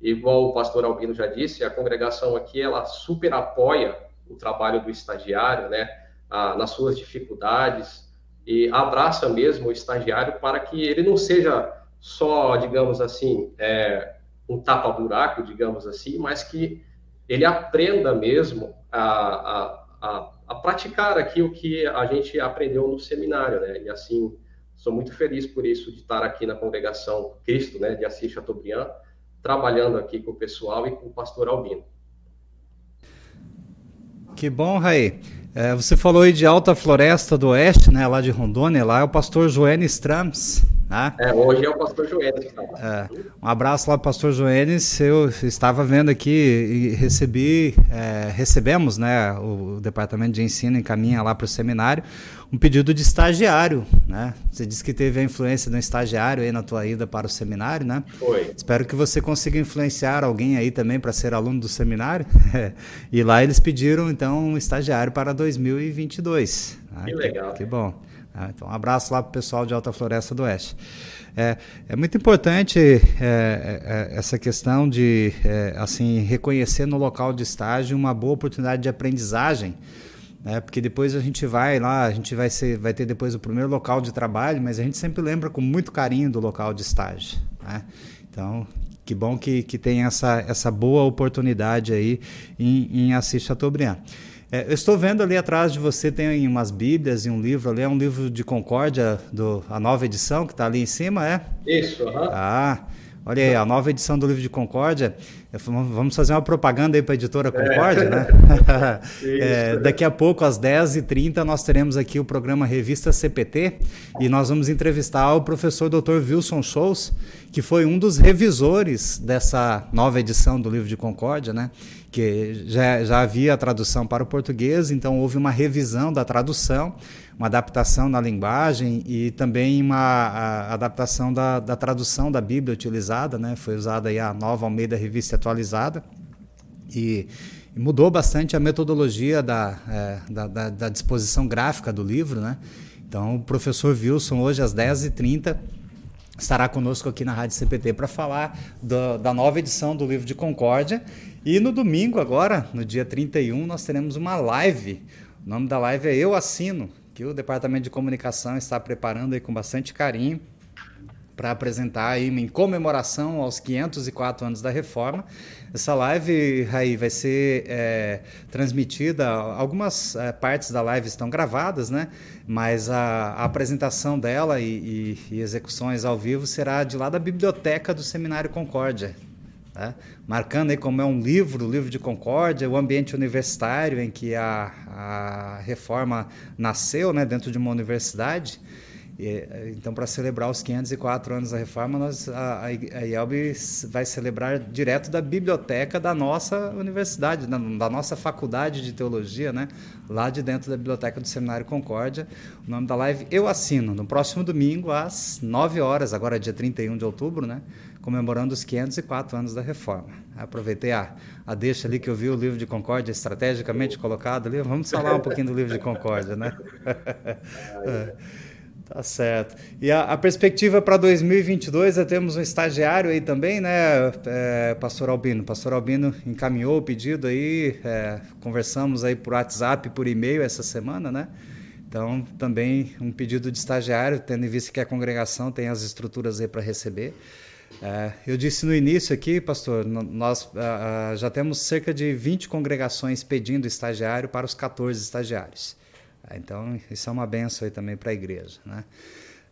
Igual o pastor Albino já disse, a congregação aqui ela super apoia o trabalho do estagiário, né? ah, nas suas dificuldades e abraça mesmo o estagiário para que ele não seja só, digamos assim, é, um tapa-buraco, digamos assim, mas que ele aprenda mesmo a, a, a, a, praticar aqui o que a gente aprendeu no seminário, né? E assim, sou muito feliz por isso, de estar aqui na congregação Cristo, né, de Assis Chateaubriand, trabalhando aqui com o pessoal e com o pastor Albino. Que bom, Raí. É, você falou aí de Alta Floresta do Oeste, né, lá de Rondônia, lá é o pastor Joenis Strams. Né? É, hoje é o pastor está lá. É, um abraço lá, pastor Joenis. Eu estava vendo aqui e recebi, é, recebemos, né, o departamento de ensino encaminha lá para o seminário um pedido de estagiário, né? Você disse que teve a influência de um estagiário aí na tua ida para o seminário, né? Foi. Espero que você consiga influenciar alguém aí também para ser aluno do seminário. e lá eles pediram então um estagiário para 2022. Né? Que legal. Que, que bom. Ah, então, um abraço lá para o pessoal de Alta Floresta do Oeste. É, é muito importante é, é, é, essa questão de é, assim reconhecer no local de estágio uma boa oportunidade de aprendizagem né? Porque depois a gente vai lá, a gente vai, ser, vai ter depois o primeiro local de trabalho, mas a gente sempre lembra com muito carinho do local de estágio. Né? Então, que bom que, que tem essa, essa boa oportunidade aí em, em Assis Chateaubriand. É, eu estou vendo ali atrás de você tem umas bíblias e um livro ali, é um livro de Concórdia, do, a nova edição que está ali em cima, é? Isso, aham. Ah, olha aí, a nova edição do livro de Concórdia. Vamos fazer uma propaganda aí para a editora Concorde, é. né? é, daqui a pouco, às 10h30, nós teremos aqui o programa Revista CPT e nós vamos entrevistar o professor Dr. Wilson Scholz, que foi um dos revisores dessa nova edição do livro de Concórdia, né? Que já, já havia a tradução para o português, então houve uma revisão da tradução, uma adaptação na linguagem e também uma adaptação da, da tradução da Bíblia utilizada, né? Foi usada aí a nova Almeida Revista atualizada e, mudou bastante a metodologia da, é, da, da, da, disposição gráfica do livro. Né? Então, o professor Wilson, hoje às 10h30, estará conosco aqui na Rádio CPT para falar do, da nova edição do livro de Concórdia. E no domingo, agora, no dia 31, nós teremos uma live. O nome da live é Eu Assino, que o Departamento de Comunicação está preparando aí com bastante carinho para apresentar aí em comemoração aos 504 anos da Reforma. Essa live aí vai ser é, transmitida, algumas é, partes da live estão gravadas, né? Mas a, a apresentação dela e, e, e, execuções ao vivo será de lá da biblioteca do Seminário Concórdia. Tá? Marcando aí como é um livro, o livro de Concórdia, o ambiente universitário em que a, a reforma nasceu, né, dentro de uma universidade. E, então, para celebrar os 504 anos da reforma, nós, a, a IELB vai celebrar direto da biblioteca da nossa universidade, da, da, nossa faculdade de teologia, né? lá de dentro da biblioteca do Seminário Concórdia. O nome da live eu assino, no próximo domingo, às 9 horas, agora é dia 31 de outubro, né? comemorando os 504 anos da reforma. Aproveitei a, a deixa ali que eu vi o livro de Concórdia estrategicamente colocado ali. Vamos falar um pouquinho do livro de Concórdia, né? Tá certo. E a, a perspectiva para 2022 é temos um estagiário aí também, né, é, Pastor Albino? Pastor Albino encaminhou o pedido aí, é, conversamos aí por WhatsApp, por e-mail essa semana, né? Então, também um pedido de estagiário, tendo em vista que a congregação tem as estruturas aí para receber. É, eu disse no início aqui, pastor, nós já temos cerca de 20 congregações pedindo estagiário para os 14 estagiários. Então, isso é uma benção aí também para a igreja. Né?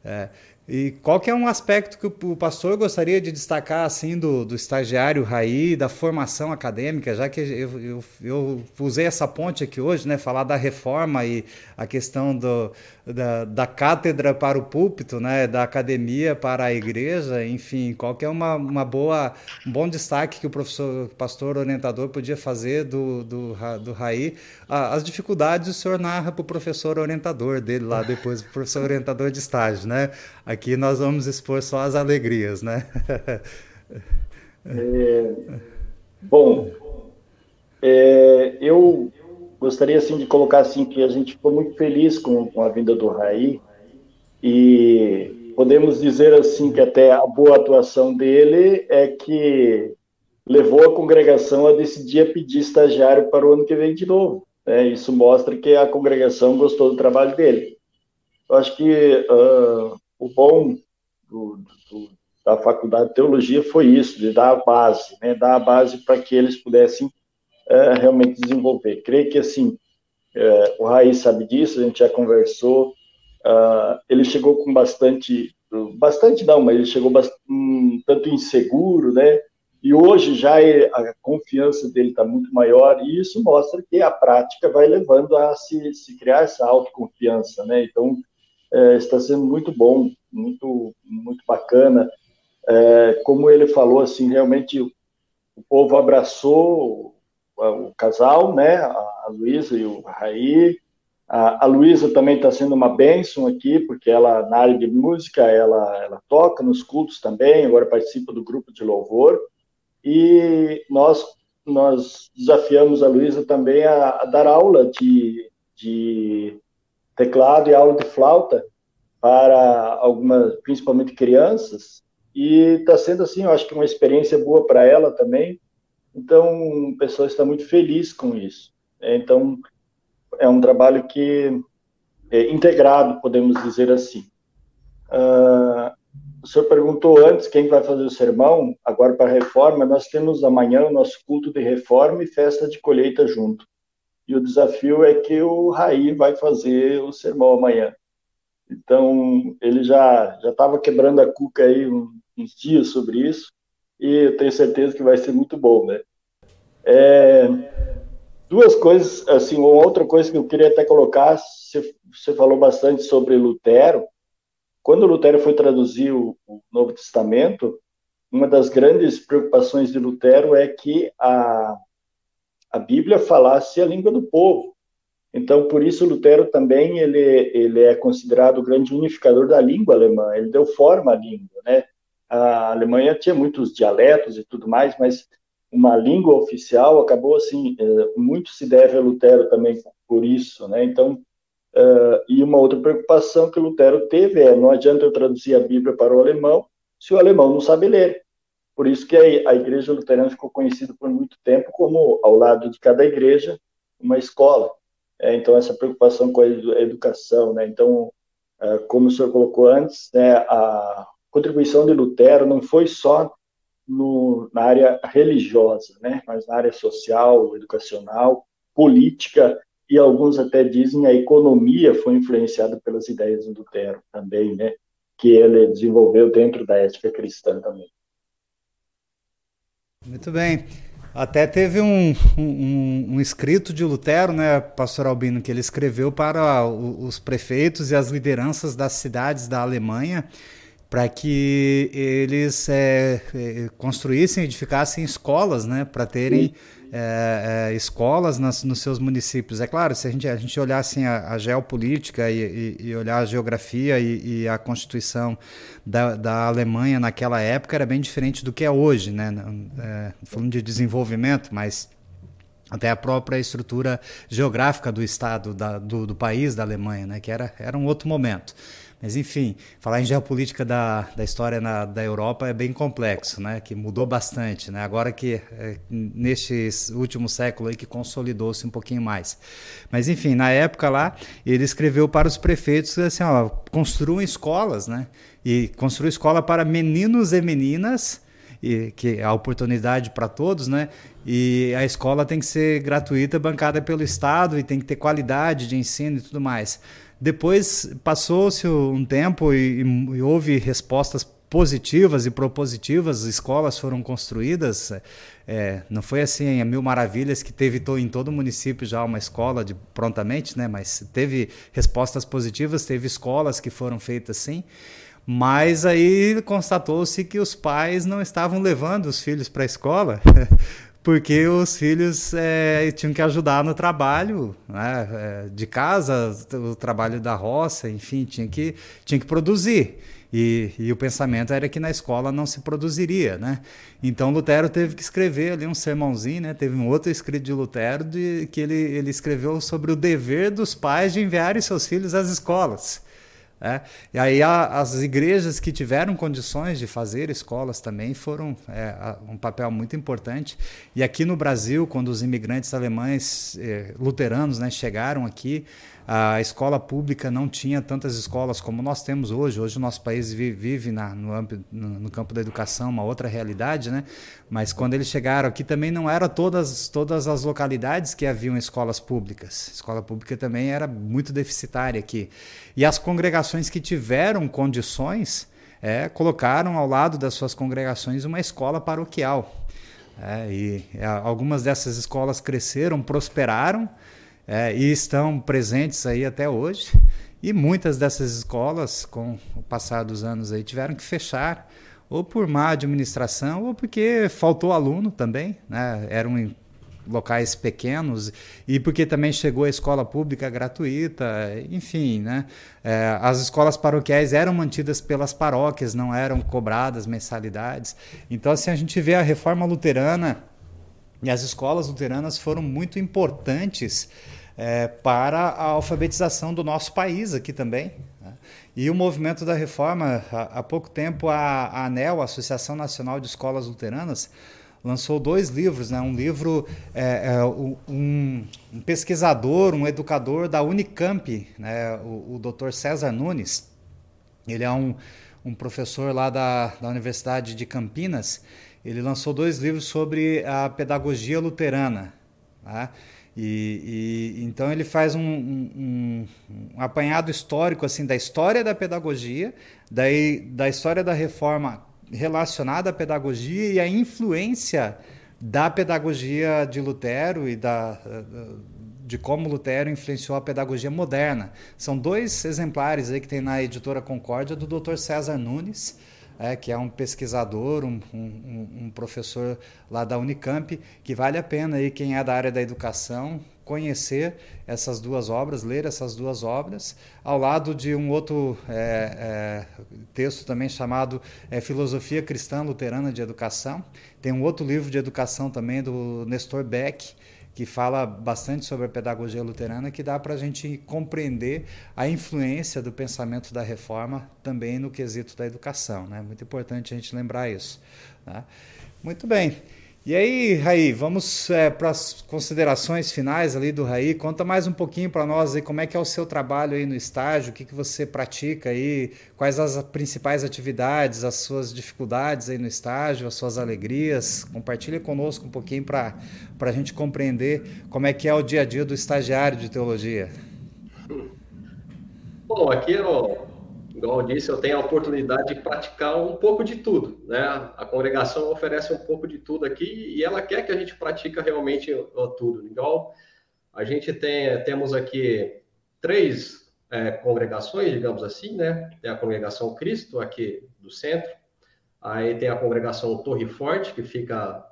É, e qual que é um aspecto que o pastor gostaria de destacar assim do, do estagiário Raí, da formação acadêmica, já que eu, eu, eu usei essa ponte aqui hoje, né, falar da reforma e a questão do, da, da cátedra para o púlpito, né, da academia para a igreja, enfim, qual que é uma, uma boa, um bom destaque que o professor, pastor orientador podia fazer do, do, do Raí, as dificuldades o senhor narra para o professor orientador dele lá depois, o professor orientador de estágio, né, Aqui nós vamos expor só as alegrias, né? é, bom, é, eu gostaria assim de colocar assim que a gente ficou muito feliz com, com a vinda do Raí e podemos dizer assim que até a boa atuação dele é que levou a congregação a decidir pedir estagiário para o ano que vem de novo. Né? Isso mostra que a congregação gostou do trabalho dele. Eu acho que uh, o bom do, do, da faculdade de teologia foi isso, de dar a base, né, dar a base para que eles pudessem é, realmente desenvolver. Creio que, assim, é, o Raiz sabe disso, a gente já conversou, uh, ele chegou com bastante, bastante não, mas ele chegou um tanto inseguro, né, e hoje já é, a confiança dele está muito maior, e isso mostra que a prática vai levando a se, se criar essa autoconfiança, né, então é, está sendo muito bom, muito, muito bacana. É, como ele falou, assim, realmente o, povo abraçou o, o, casal, né, a, Luísa e o Raí. A, a Luísa também está sendo uma bênção aqui, porque ela, na área de música, ela, ela toca nos cultos também, agora participa do grupo de louvor. E nós, nós desafiamos a Luísa também a, a dar aula de, de teclado e aula de flauta para algumas, principalmente crianças, e está sendo assim, eu acho que uma experiência boa para ela também. Então, o pessoal está muito feliz com isso. Então, é um trabalho que é integrado, podemos dizer assim. Uh, o senhor perguntou antes quem vai fazer o sermão, agora para a reforma, nós temos amanhã o nosso culto de reforma e festa de colheita junto. E o desafio é que o Raí vai fazer o sermão amanhã. Então, ele já já estava quebrando a cuca aí uns dias sobre isso, e eu tenho certeza que vai ser muito bom, né? É, duas coisas, assim, uma outra coisa que eu queria até colocar, você, você falou bastante sobre Lutero. Quando Lutero foi traduzir o, o Novo Testamento, uma das grandes preocupações de Lutero é que a, a Bíblia falasse a língua do povo. Então, por isso, Lutero também ele, ele é considerado o grande unificador da língua alemã. Ele deu forma à língua, né? A Alemanha tinha muitos dialetos e tudo mais, mas uma língua oficial acabou assim. Eh, muito se deve a Lutero também por isso, né? Então, uh, e uma outra preocupação que Lutero teve é: não adianta eu traduzir a Bíblia para o alemão se o alemão não sabe ler. Por isso que a, igreja luterana ficou conhecida por muito tempo como, ao lado de cada igreja, uma escola. É, então, essa preocupação com a educação, né? Então, é, como o senhor colocou antes, né, a contribuição de Lutero não foi só no, na área religiosa, né, mas na área social, educacional, política e alguns até dizem a economia foi influenciada pelas ideias de Lutero também, né, que ele desenvolveu dentro da ética cristã também. Muito bem. Até teve um, um, um, escrito de Lutero, né, pastor Albino, que ele escreveu para os prefeitos e as lideranças das cidades da Alemanha para que eles é, é, construíssem, edificassem escolas, né, para terem é, é, escolas nas, nos seus municípios. É claro, se a gente, a gente olhar assim, a, a geopolítica e, e, e, olhar a geografia e, e a constituição da, da, Alemanha naquela época era bem diferente do que é hoje, né? É, falando de desenvolvimento, mas até a própria estrutura geográfica do estado, da, do, do país da Alemanha, né? que era, era um outro momento. Mas, enfim, falar em geopolítica da, da história na, da Europa é bem complexo, né? que mudou bastante. Né? Agora que, é, neste último século, aí, que consolidou-se um pouquinho mais. Mas, enfim, na época lá, ele escreveu para os prefeitos assim, ó, construam escolas, né? e construam escola para meninos e meninas, e que a oportunidade para todos, né? E a escola tem que ser gratuita, bancada pelo Estado e tem que ter qualidade de ensino e tudo mais. Depois passou-se um tempo e, e, houve respostas positivas e propositivas, escolas foram construídas. É, não foi assim a mil maravilhas que teve em todo o município já uma escola de, prontamente, né? mas teve respostas positivas, teve escolas que foram feitas assim. Mas aí constatou-se que os pais não estavam levando os filhos para a escola, porque os filhos é, tinham que ajudar no trabalho né, é, de casa, o trabalho da roça, enfim, tinha que, tinha que produzir. E, e, o pensamento era que na escola não se produziria, né? Então Lutero teve que escrever ali um sermãozinho, né? Teve um outro escrito de Lutero de, que ele, ele escreveu sobre o dever dos pais de enviarem seus filhos às escolas. É, e aí a, as igrejas que tiveram condições de fazer escolas também foram é, um papel muito importante. E aqui no Brasil, quando os imigrantes alemães eh, luteranos né, chegaram aqui, a escola pública não tinha tantas escolas como nós temos hoje. Hoje o nosso país vive na, no, no, campo da educação uma outra realidade, né? Mas quando eles chegaram aqui também não eram todas, todas as localidades que haviam escolas públicas. A escola pública também era muito deficitária aqui. E as congregações que tiveram condições é, colocaram ao lado das suas congregações uma escola paroquial. É, e é, algumas dessas escolas cresceram, prosperaram, é, e estão presentes aí até hoje. E muitas dessas escolas, com o passar dos anos aí, tiveram que fechar, ou por má administração, ou porque faltou aluno também, né? Eram locais pequenos e porque também chegou a escola pública gratuita, enfim, né? É, as escolas paroquiais eram mantidas pelas paróquias, não eram cobradas mensalidades. Então, assim, a gente vê a reforma luterana e as escolas luteranas foram muito importantes é, para a alfabetização do nosso país aqui também. Né? E o movimento da reforma, há, pouco tempo, a, a ANEL, a Associação Nacional de Escolas Luteranas, lançou dois livros, né? um livro, é, é, um, um, pesquisador, um educador da Unicamp, né? o, o Dr. César Nunes, ele é um, um professor lá da, da Universidade de Campinas, ele lançou dois livros sobre a pedagogia luterana. Tá? E, e, então ele faz um, um, um, apanhado histórico assim da história da pedagogia, daí, da história da reforma relacionada à pedagogia e a influência da pedagogia de Lutero e da, de como Lutero influenciou a pedagogia moderna. São dois exemplares aí que tem na editora Concórdia do Dr. César Nunes é, que é um pesquisador, um, um, um, professor lá da Unicamp, que vale a pena aí quem é da área da educação conhecer essas duas obras, ler essas duas obras, ao lado de um outro é, é, texto também chamado é, Filosofia Cristã Luterana de Educação. Tem um outro livro de educação também do Nestor Beck, que fala bastante sobre a pedagogia luterana, que dá para a gente compreender a influência do pensamento da reforma também no quesito da educação. Né? Muito importante a gente lembrar isso. Né? Muito bem. E aí, Raí, vamos é, para as considerações finais ali do Raí. Conta mais um pouquinho para nós aí como é que é o seu trabalho aí no estágio, o que, que você pratica aí, quais as principais atividades, as suas dificuldades aí no estágio, as suas alegrias. Compartilha conosco um pouquinho para a gente compreender como é que é o dia a dia do estagiário de teologia. Bom, aqui eu igual eu disse, eu tenho a oportunidade de praticar um pouco de tudo, né? A congregação oferece um pouco de tudo aqui e ela quer que a gente pratique realmente tudo. Igual a gente tem, temos aqui três é, congregações, digamos assim, né? Tem a congregação Cristo aqui do centro, aí tem a congregação Torre Forte, que fica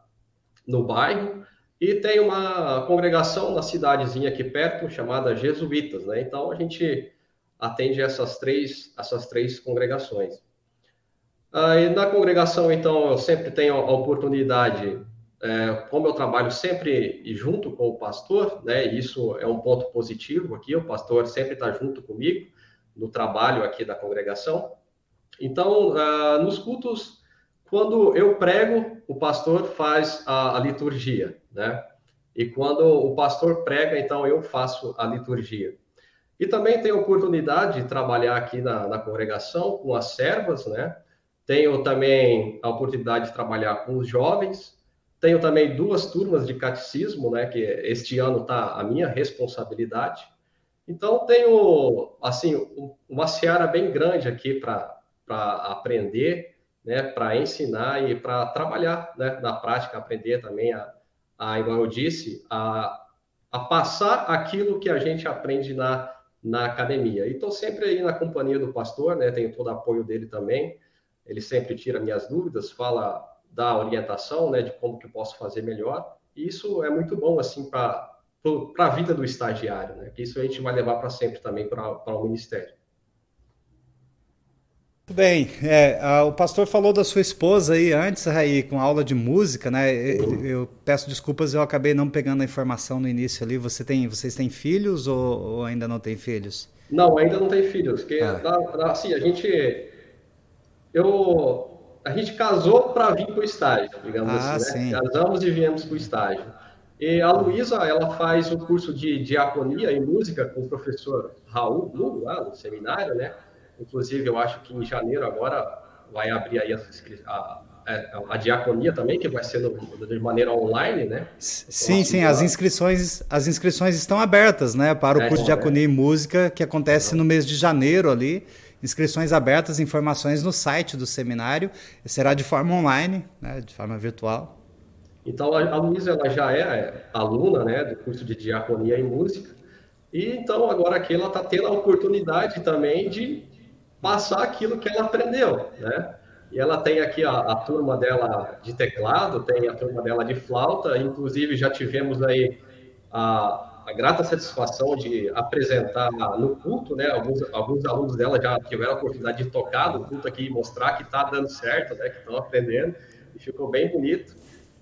no bairro, e tem uma congregação na cidadezinha aqui perto, chamada Jesuítas, né? Então a gente atende essas três, essas três congregações. E na congregação, então, eu sempre tenho a oportunidade, é, como eu trabalho sempre junto com o pastor, né, isso é um ponto positivo aqui, o pastor sempre está junto comigo no trabalho aqui da congregação. Então, ah, nos cultos, quando eu prego, o pastor faz a, a liturgia, né? E quando o pastor prega, então eu faço a liturgia. E também tenho oportunidade de trabalhar aqui na, na congregação com as servas, né? Tenho também a oportunidade de trabalhar com os jovens. Tenho também duas turmas de catecismo, né? Que este ano está a minha responsabilidade. Então, tenho, assim, uma seara bem grande aqui para aprender, né? Para ensinar e para trabalhar, né? Na prática, aprender também a, a igual eu disse, a, a passar aquilo que a gente aprende na na academia. E estou sempre aí na companhia do pastor, né? Tenho todo o apoio dele também. Ele sempre tira minhas dúvidas, fala da orientação, né? De como que eu posso fazer melhor. E isso é muito bom, assim, para a vida do estagiário, né? Que isso a gente vai levar para sempre também para o ministério. Muito bem. É, a, o pastor falou da sua esposa aí antes, Raí, com aula de música, né? Eu, eu, peço desculpas, eu acabei não pegando a informação no início ali. Você tem, vocês têm filhos ou, ou ainda não tem filhos? Não, ainda não tem filhos. Porque, ah. assim, a gente. Eu, a gente casou para vir para o estágio, digamos ah, assim. Né? Casamos e viemos para o estágio. E a Luísa, ela faz o um curso de diaconia e música com o professor Raul Blum, lá no seminário, né? Inclusive, eu acho que em janeiro agora vai abrir aí a, a, é, a diaconia também, que vai ser no, de maneira online, né? Sim, sim, as inscrições, as inscrições estão abertas, né, para o é, curso de diaconia é. e música que acontece no mês de janeiro ali. Inscrições abertas, informações no site do seminário. Será de forma online, né, de forma virtual. Então a, a Luísa ela já é aluna, né, do curso de diaconia e música. E então agora aqui ela está tendo a oportunidade também de passar aquilo que ela aprendeu, né? E ela tem aqui a, a, turma dela de teclado, tem a turma dela de flauta, inclusive já tivemos aí a, a grata satisfação de apresentar no culto, né? Alguns, alguns alunos dela já tiveram a oportunidade de tocar no culto aqui e mostrar que está dando certo, né? Que estão aprendendo, e ficou bem bonito.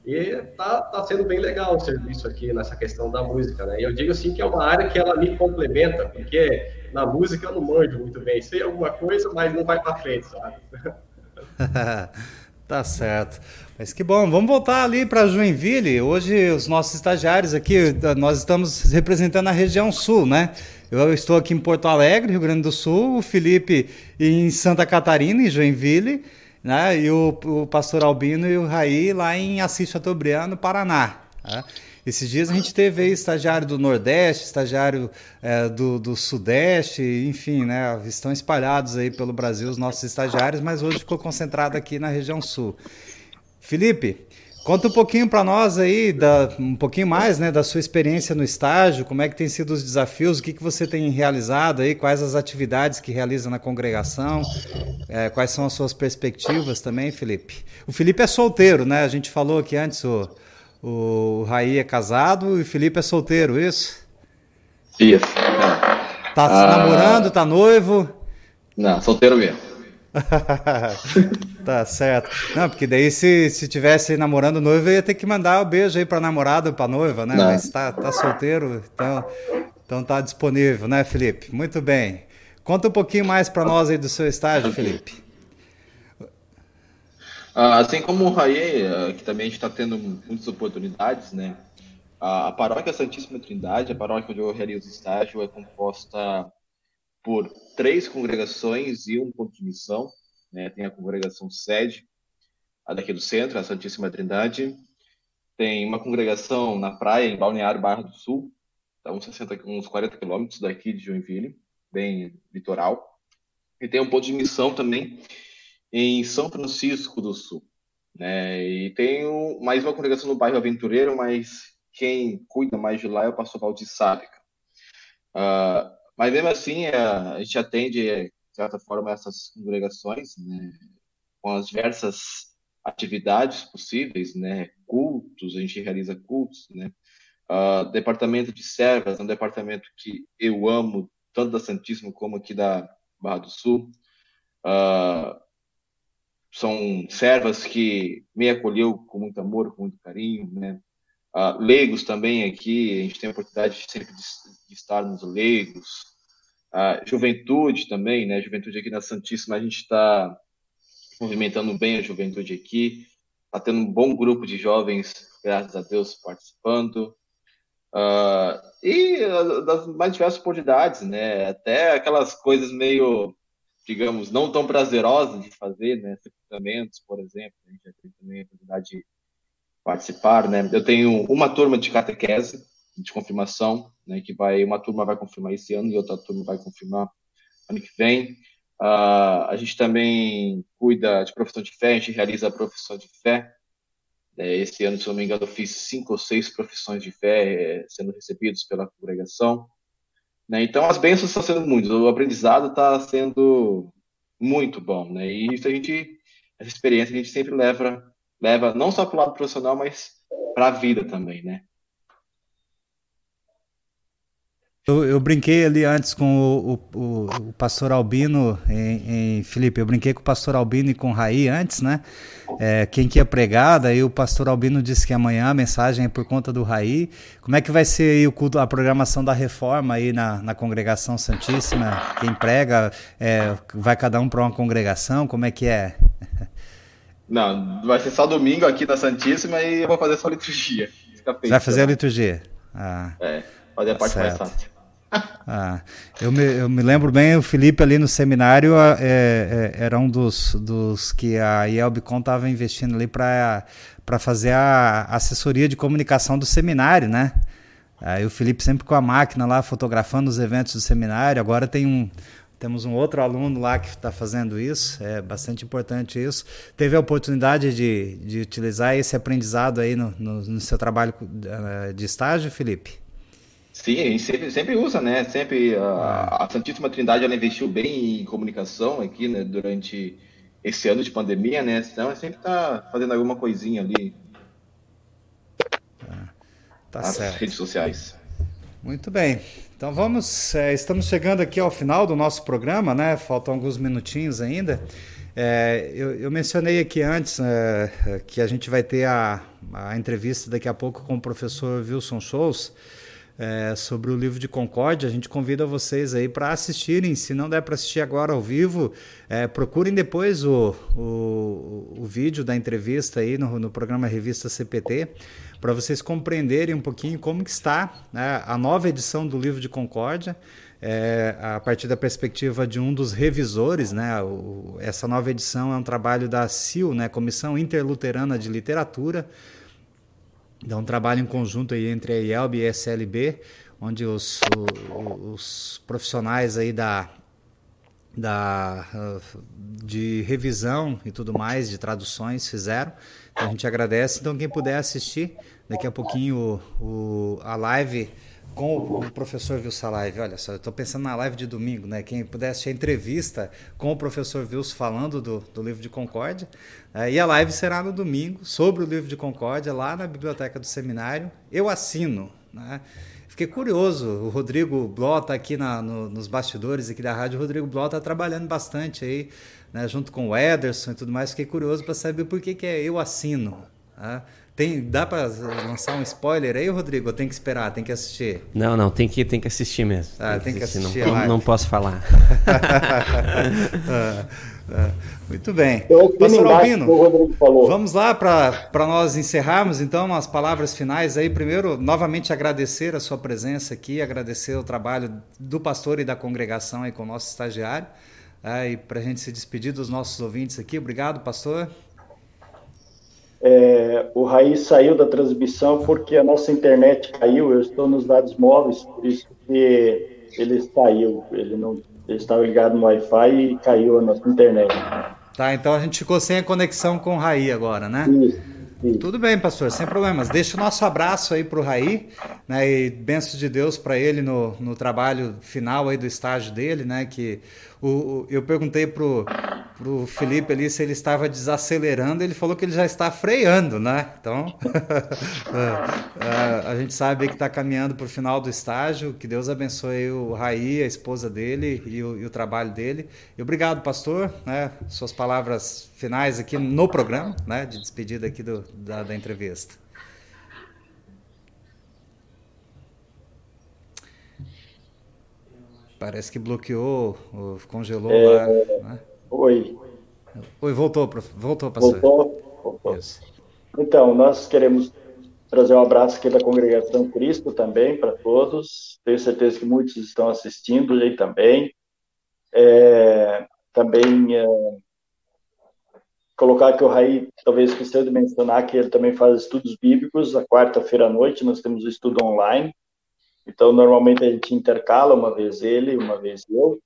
E tá, tá sendo bem legal o serviço aqui nessa questão da música, né? E eu digo assim que é uma área que ela me complementa, porque na música eu não manjo muito bem. Sei alguma coisa, mas não vai para frente, sabe? tá certo. Mas que bom, vamos voltar ali para Joinville. Hoje os nossos estagiários aqui, nós estamos representando a região sul, né? Eu estou aqui em Porto Alegre, Rio Grande do Sul, o Felipe em Santa Catarina, em Joinville, né? E o, o pastor Albino e o Raí lá em Assis Chateaubriand, no Paraná. Né? Esses dias a gente teve aí estagiário do Nordeste, estagiário é, do, do Sudeste, enfim, né? Estão espalhados aí pelo Brasil os nossos estagiários, mas hoje ficou concentrado aqui na região sul. Felipe, Conta um pouquinho para nós aí, da, um pouquinho mais, né, da sua experiência no estágio, como é que tem sido os desafios, o que, que você tem realizado aí, quais as atividades que realiza na congregação, é, quais são as suas perspectivas também, Felipe. O Felipe é solteiro, né? A gente falou aqui antes, o, o Raí é casado e o Felipe é solteiro, isso? Isso. Tá se ah... namorando, tá noivo? Não, solteiro mesmo. tá certo. Não, porque daí se, se tivesse namorando noivo, eu ia ter que mandar o um beijo aí pra namorada ou pra noiva, né? Não. Mas tá, tá solteiro, então, então tá disponível, né, Felipe? Muito bem. Conta um pouquinho mais para nós aí do seu estágio, Felipe. Ah, assim como o Raê, ah, que também está tendo muitas oportunidades, né? A paróquia Santíssima Trindade, a paróquia onde eu realizo estágio, é composta por três congregações e um ponto de missão. Né? Tem a congregação sede, a daqui do centro, a Santíssima Trindade. Tem uma congregação na praia, em Balneário Barra do Sul, tá uns, 60, uns 40 quilômetros daqui de Joinville, bem litoral. E tem um ponto de missão também em São Francisco do Sul. Né? E tem mais uma congregação no bairro Aventureiro, mas quem cuida mais de lá é o pastor Valdir Sábica. Uh, mas mesmo assim, a, gente atende, de certa forma, essas congregações, né, com as diversas atividades possíveis, né, cultos, a gente realiza cultos, né, uh, departamento de servas, é um departamento que eu amo, tanto da Santíssimo como aqui da Barra do Sul. Uh, são servas que me acolheu com muito amor, com muito carinho, né, Uh, leigos também aqui, a gente tem a oportunidade sempre de, de estar nos leigos. Juventude também, né? Juventude aqui na Santíssima, a gente está movimentando bem a juventude aqui. Está tendo um bom grupo de jovens, graças a Deus, participando. Uh, e das mais diversas oportunidades, né? Até aquelas coisas meio, digamos, não tão prazerosas de fazer, né? Sepultamentos, por exemplo. A gente já teve também a oportunidade de participar, né? Eu tenho uma turma de catequese, de confirmação, né? Que vai, uma turma vai confirmar esse ano e outra turma vai confirmar ano que vem. Uh, a gente também cuida de profissão de fé, a gente realiza a profissão de fé. É, esse ano, se não me engano, eu fiz cinco ou seis profissões de fé é, sendo recebidos pela congregação. Né? Então, as bênçãos estão sendo muitas, o aprendizado está sendo muito bom. Né? E isso a gente, essa experiência a gente sempre leva leva não só para o lado profissional, mas para a vida também, né? Eu, eu, brinquei ali antes com o, o, o pastor Albino, em, em, Felipe, eu brinquei com o pastor Albino e com o Raí antes, né? É, quem que ia pregar, daí o pastor Albino disse que amanhã a mensagem é por conta do Raí. Como é que vai ser aí o culto, a programação da reforma aí na, na congregação Santíssima? Quem prega, é, vai cada um para uma congregação? Como é que é? Não, vai ser só domingo aqui na Santíssima e eu vou fazer só liturgia. vai fazer a liturgia? Ah, é, fazer a parte certo. mais fácil. Ah, eu, me, eu me lembro bem, o Felipe ali no seminário é, é, era um dos, dos que a Yelbicon estava investindo ali para fazer a assessoria de comunicação do seminário, né? Aí o Felipe sempre com a máquina lá fotografando os eventos do seminário. Agora tem um, temos um outro aluno lá que está fazendo isso, é bastante importante isso. Teve a oportunidade de, de utilizar esse aprendizado aí no, no, no seu trabalho eh, de estágio, Felipe? Sim, sempre, sempre usa, né? Sempre a, a Santíssima Trindade ela investiu bem em comunicação aqui, né? Durante esse ano de pandemia, né? Então, sempre está fazendo alguma coisinha ali. Ah, tá nas certo. redes sociais. Muito bem. Então vamos, é, estamos chegando aqui ao final do nosso programa, né? Faltam alguns minutinhos ainda. É, eu, eu, mencionei aqui antes é, que a gente vai ter a, a, entrevista daqui a pouco com o professor Wilson Shows é, sobre o livro de Concórdia. A gente convida vocês aí para assistirem. Se não der para assistir agora ao vivo, é, procurem depois o, o, o, vídeo da entrevista aí no, no programa Revista CPT para vocês compreenderem um pouquinho como que está né, a nova edição do livro de Concórdia, é, a partir da perspectiva de um dos revisores, né, o, essa nova edição é um trabalho da CIL, né, Comissão Interluterana de Literatura, é um trabalho em conjunto aí entre a IELB e a SLB, onde os, os profissionais aí da, da, de revisão e tudo mais, de traduções fizeram. Então a gente agradece. Então, quem puder assistir, daqui a pouquinho o, o a live com o professor Vilsa Live. Olha só, eu estou pensando na live de domingo, né? Quem assistir a entrevista com o professor Vilso falando do, do livro de Concórdia. É, e a live será no domingo sobre o livro de Concórdia, lá na biblioteca do seminário. Eu assino. Né? Fiquei curioso, o Rodrigo Bló está aqui na, no, nos bastidores aqui da rádio. O Rodrigo Bló está trabalhando bastante aí, né, junto com o Ederson e tudo mais. Fiquei curioso para saber por que, que é eu assino. Ah, tem, dá para lançar um spoiler aí, Rodrigo? Ou tem que esperar, tem que assistir? Não, não, tem que, tem que assistir mesmo. Ah, tem, tem que assistir. assistir não, não, posso falar. ah, ah, muito bem. Pastor Albino, vamos lá para nós encerrarmos então as palavras finais aí. Primeiro, novamente agradecer a sua presença aqui, agradecer o trabalho do pastor e da congregação aí com o nosso estagiário. Ah, e para a gente se despedir dos nossos ouvintes aqui. Obrigado, pastor. É, o Raiz saiu da transmissão porque a nossa internet caiu. Eu estou nos dados móveis, por isso que ele saiu. Ele não ele estava ligado no Wi-Fi e caiu a nossa internet. Tá, então a gente ficou sem a conexão com o Raí agora, né? Isso. Sim. Tudo bem, pastor, sem problemas. Deixa o nosso abraço aí para o Raí, né? E bênçãos de Deus para ele no, no trabalho final aí do estágio dele, né? Que o, eu perguntei pro, pro Felipe ali se ele estava desacelerando, ele falou que ele já está freando, né? Então, é, é, a gente sabe que está caminhando para o final do estágio. Que Deus abençoe o Raí, a esposa dele e o, e o trabalho dele. E obrigado, pastor, né? Suas palavras finais aqui no programa, né? De despedida aqui do, da, da entrevista. Parece que bloqueou, congelou é, lá. Né? Oi. Oi, voltou, voltou, pastor. Voltou? voltou. Então, nós queremos trazer um abraço aqui da congregação Cristo também para todos. Tenho certeza que muitos estão assistindo aí também. É, também é, colocar que o Raí talvez esqueceu de mencionar que ele também faz estudos bíblicos. A quarta-feira à noite nós temos o estudo online. Então, normalmente a gente intercala, uma vez ele, uma vez eu.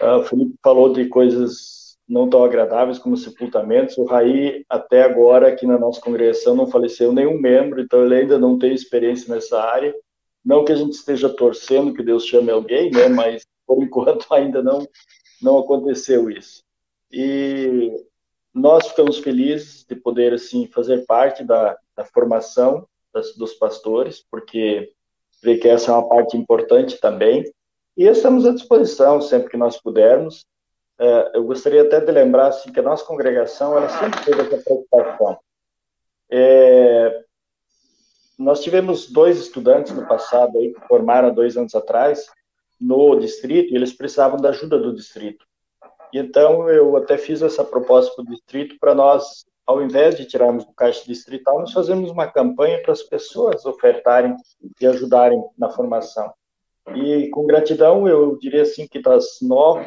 Uh, o Felipe falou de coisas não tão agradáveis como sepultamentos. O Raí, até agora, aqui na nossa congregação, não faleceu nenhum membro, então ele ainda não tem experiência nessa área. Não que a gente esteja torcendo que Deus chame alguém, né, mas por enquanto ainda não, não aconteceu isso. E nós ficamos felizes de poder, assim, fazer parte da, da formação das, dos pastores, porque ver que essa é uma parte importante também. E estamos à disposição sempre que nós pudermos. É, eu gostaria até de lembrar assim, que a nossa congregação ela sempre teve essa preocupação. É, nós tivemos dois estudantes no passado aí, que formaram dois anos atrás no distrito e eles precisavam da ajuda do distrito. Então eu até fiz essa proposta para o distrito para nós ao invés de tirarmos do caixa distrital, nós fazemos uma campanha para as pessoas ofertarem e ajudarem na formação. E com gratidão, eu diria assim que das nove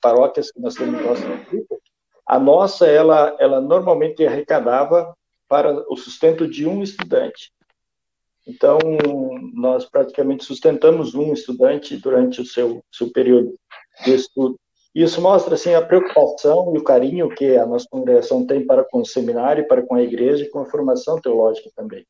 paróquias que nós temos no nosso distrito, a nossa, ela, ela normalmente arrecadava para o sustento de um estudante. Então, nós praticamente sustentamos um estudante durante o seu, seu período de estudo. Isso mostra assim a preocupação e o carinho que a nossa congregação tem para com o seminário, para com a igreja e com a formação teológica também.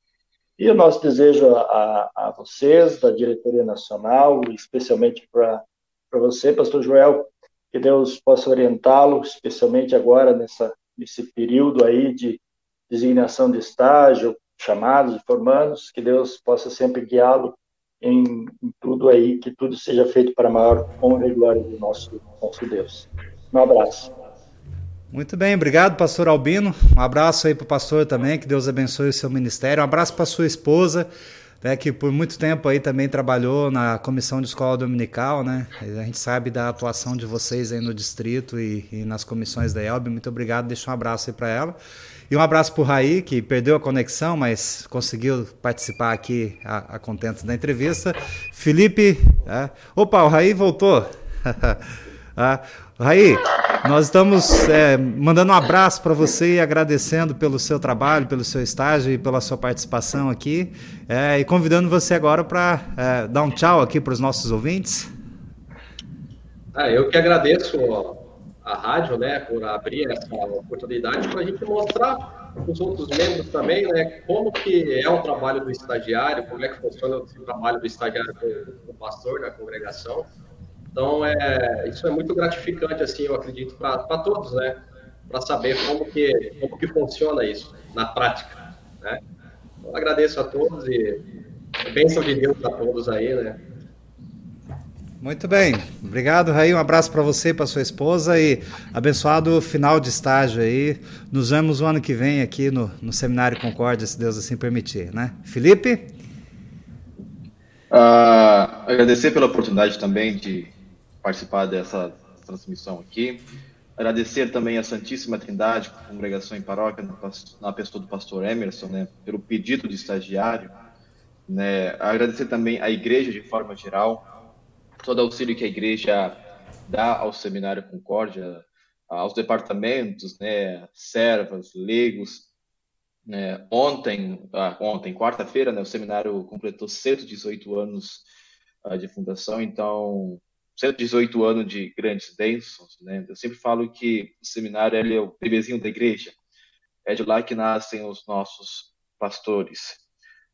E o nosso desejo a, a vocês, da diretoria nacional, especialmente para você, pastor Joel, que Deus possa orientá-lo, especialmente agora nessa, nesse período aí de designação de estágio, chamados formandos, que Deus possa sempre guiá-lo em, em, tudo aí, que tudo seja feito para a maior honra e glória do nosso, nosso Deus. Um abraço. Muito bem, obrigado, pastor Albino. Um abraço aí para o pastor também, que Deus abençoe o seu ministério. Um abraço para sua esposa, né, que por muito tempo aí também trabalhou na comissão de escola dominical, né? A gente sabe da atuação de vocês aí no distrito e, e nas comissões da ELB. Muito obrigado, deixa um abraço aí para ela. E um abraço para o Raí, que perdeu a conexão, mas conseguiu participar aqui a, a contento da entrevista. Felipe. É, opa, o Raí voltou. ah, Raí, nós estamos é, mandando um abraço para você e agradecendo pelo seu trabalho, pelo seu estágio e pela sua participação aqui. É, e convidando você agora para é, dar um tchau aqui para os nossos ouvintes. Ah, eu que agradeço a rádio, né, por abrir essa oportunidade para a gente mostrar para os outros membros também, né, como que é o trabalho do estagiário, como é que funciona o trabalho do estagiário com o pastor da congregação. Então, é, isso é muito gratificante, assim, eu acredito, para todos, né, para saber como que, como que funciona isso na prática, né. Então, agradeço a todos e bênção de Deus a todos aí, né. Muito bem. Obrigado, Raí. Um abraço para você e para sua esposa e abençoado final de estágio aí. Nos vemos o ano que vem aqui no, no Seminário Concórdia, se Deus assim permitir, né? Felipe? Uh, agradecer pela oportunidade também de participar dessa transmissão aqui. Agradecer também a Santíssima Trindade, congregação em paróquia, na pessoa do pastor Emerson, né, pelo pedido de estagiário. Né. Agradecer também à igreja de forma geral, todo auxílio que a igreja dá ao Seminário Concórdia, aos departamentos, né, servas, leigos. Né. Ontem, ah, ontem quarta-feira, né, o seminário completou 118 anos ah, de fundação, então 118 anos de grandes bênçãos, né? Eu sempre falo que o seminário é o bebezinho da igreja. É de lá que nascem os nossos pastores.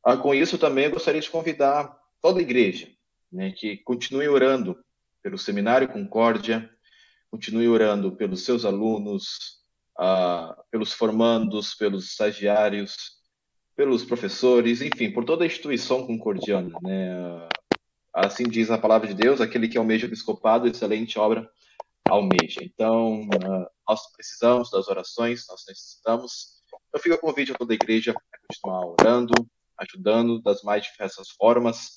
Ah, com isso também gostaria de convidar toda a igreja, né, que continue orando pelo Seminário Concórdia, continue orando pelos seus alunos, ah, pelos formandos, pelos estagiários, pelos professores, enfim, por toda a instituição concordiana, né? Assim diz a palavra de Deus, aquele que almeja o episcopado, excelente obra almeja. Então, uh, nós precisamos das orações, nós necessitamos. Eu fico a convite a toda a igreja a continuar orando, ajudando das mais diversas formas.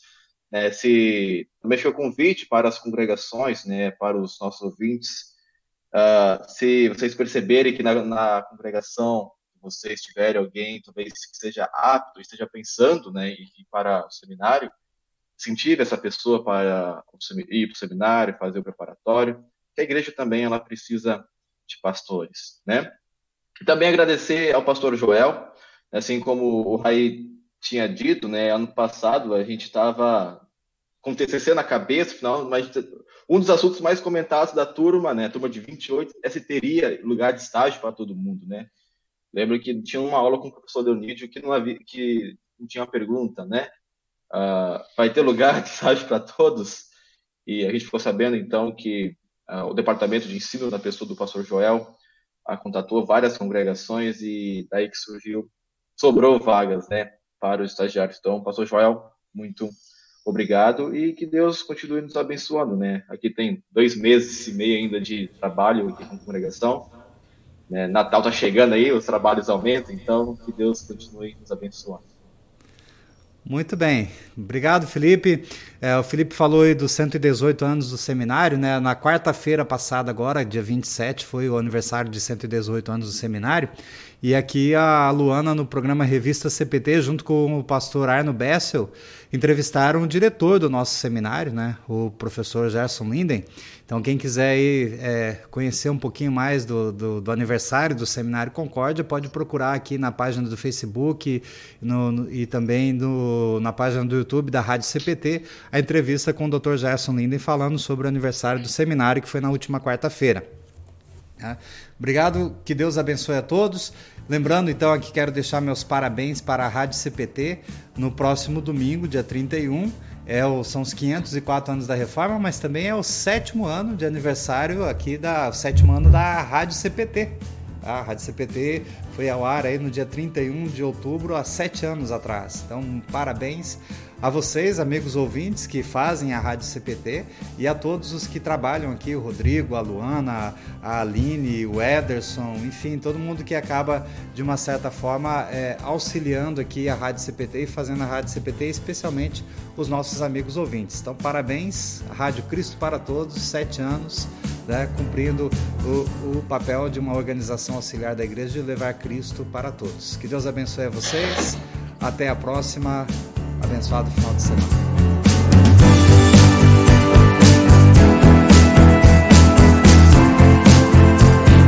Né, se também o convite para as congregações, né, para os nossos ouvintes, uh, se vocês perceberem que na, na congregação vocês tiverem alguém, talvez que seja apto, esteja pensando, né, ir para o seminário, incentive essa pessoa para ir para o seminário, fazer o preparatório, que a igreja também ela precisa de pastores, né? Também agradecer ao pastor Joel, assim como o Raí tinha dito, né, ano passado a gente estava com TCC na cabeça, final, mas um dos assuntos mais comentados da turma, né, turma de 28, é se teria lugar de estágio para todo mundo, né? Lembro que tinha uma aula com o professor Leonídio que não havia, que não tinha uma pergunta, né? uh, vai ter lugar de estágio para todos. E a gente ficou sabendo, então, que uh, o departamento de ensino, na pessoa do pastor Joel, uh, contatou várias congregações e daí que surgiu, sobrou vagas, né, para os estagiários. Então, pastor Joel, muito obrigado e que Deus continue nos abençoando, né? Aqui tem dois meses e meio ainda de trabalho aqui com a congregação. Né? Natal está chegando aí, os trabalhos aumentam, então que Deus continue nos abençoando. Muito bem, obrigado Felipe. É, o Felipe falou aí dos 118 anos do seminário, né? Na quarta-feira passada, agora, dia 27, foi o aniversário de 118 anos do seminário. E aqui a Luana, no programa Revista CPT, junto com o pastor Arno Bessel, entrevistaram o diretor do nosso seminário, né? O professor Gerson Linden. Então, quem quiser ir, é, conhecer um pouquinho mais do, do, do, aniversário do Seminário Concórdia, pode procurar aqui na página do Facebook no, no, e também no, na página do YouTube da Rádio CPT, a entrevista com o Dr. Gerson Linden falando sobre o aniversário do seminário, que foi na última quarta-feira. Tá? Obrigado, que Deus abençoe a todos. Lembrando, então, aqui quero deixar meus parabéns para a Rádio CPT no próximo domingo, dia 31 é o, são os 504 anos da reforma, mas também é o sétimo ano de aniversário aqui da sétimo ano da Rádio CPT. A Rádio CPT foi ao ar aí no dia 31 de outubro, há sete anos atrás. Então, parabéns a vocês, amigos ouvintes que fazem a Rádio CPT e a todos os que trabalham aqui, o Rodrigo, a Luana, a Aline, o Ederson, enfim, todo mundo que acaba, de uma certa forma, é, auxiliando aqui a Rádio CPT e fazendo a Rádio CPT, especialmente os nossos amigos ouvintes. Então, parabéns, Rádio Cristo para Todos, sete anos, né, cumprindo o, o papel de uma organização auxiliar da igreja de levar Cristo para todos. Que Deus abençoe a vocês. Até a próxima. Abençoado final de semana.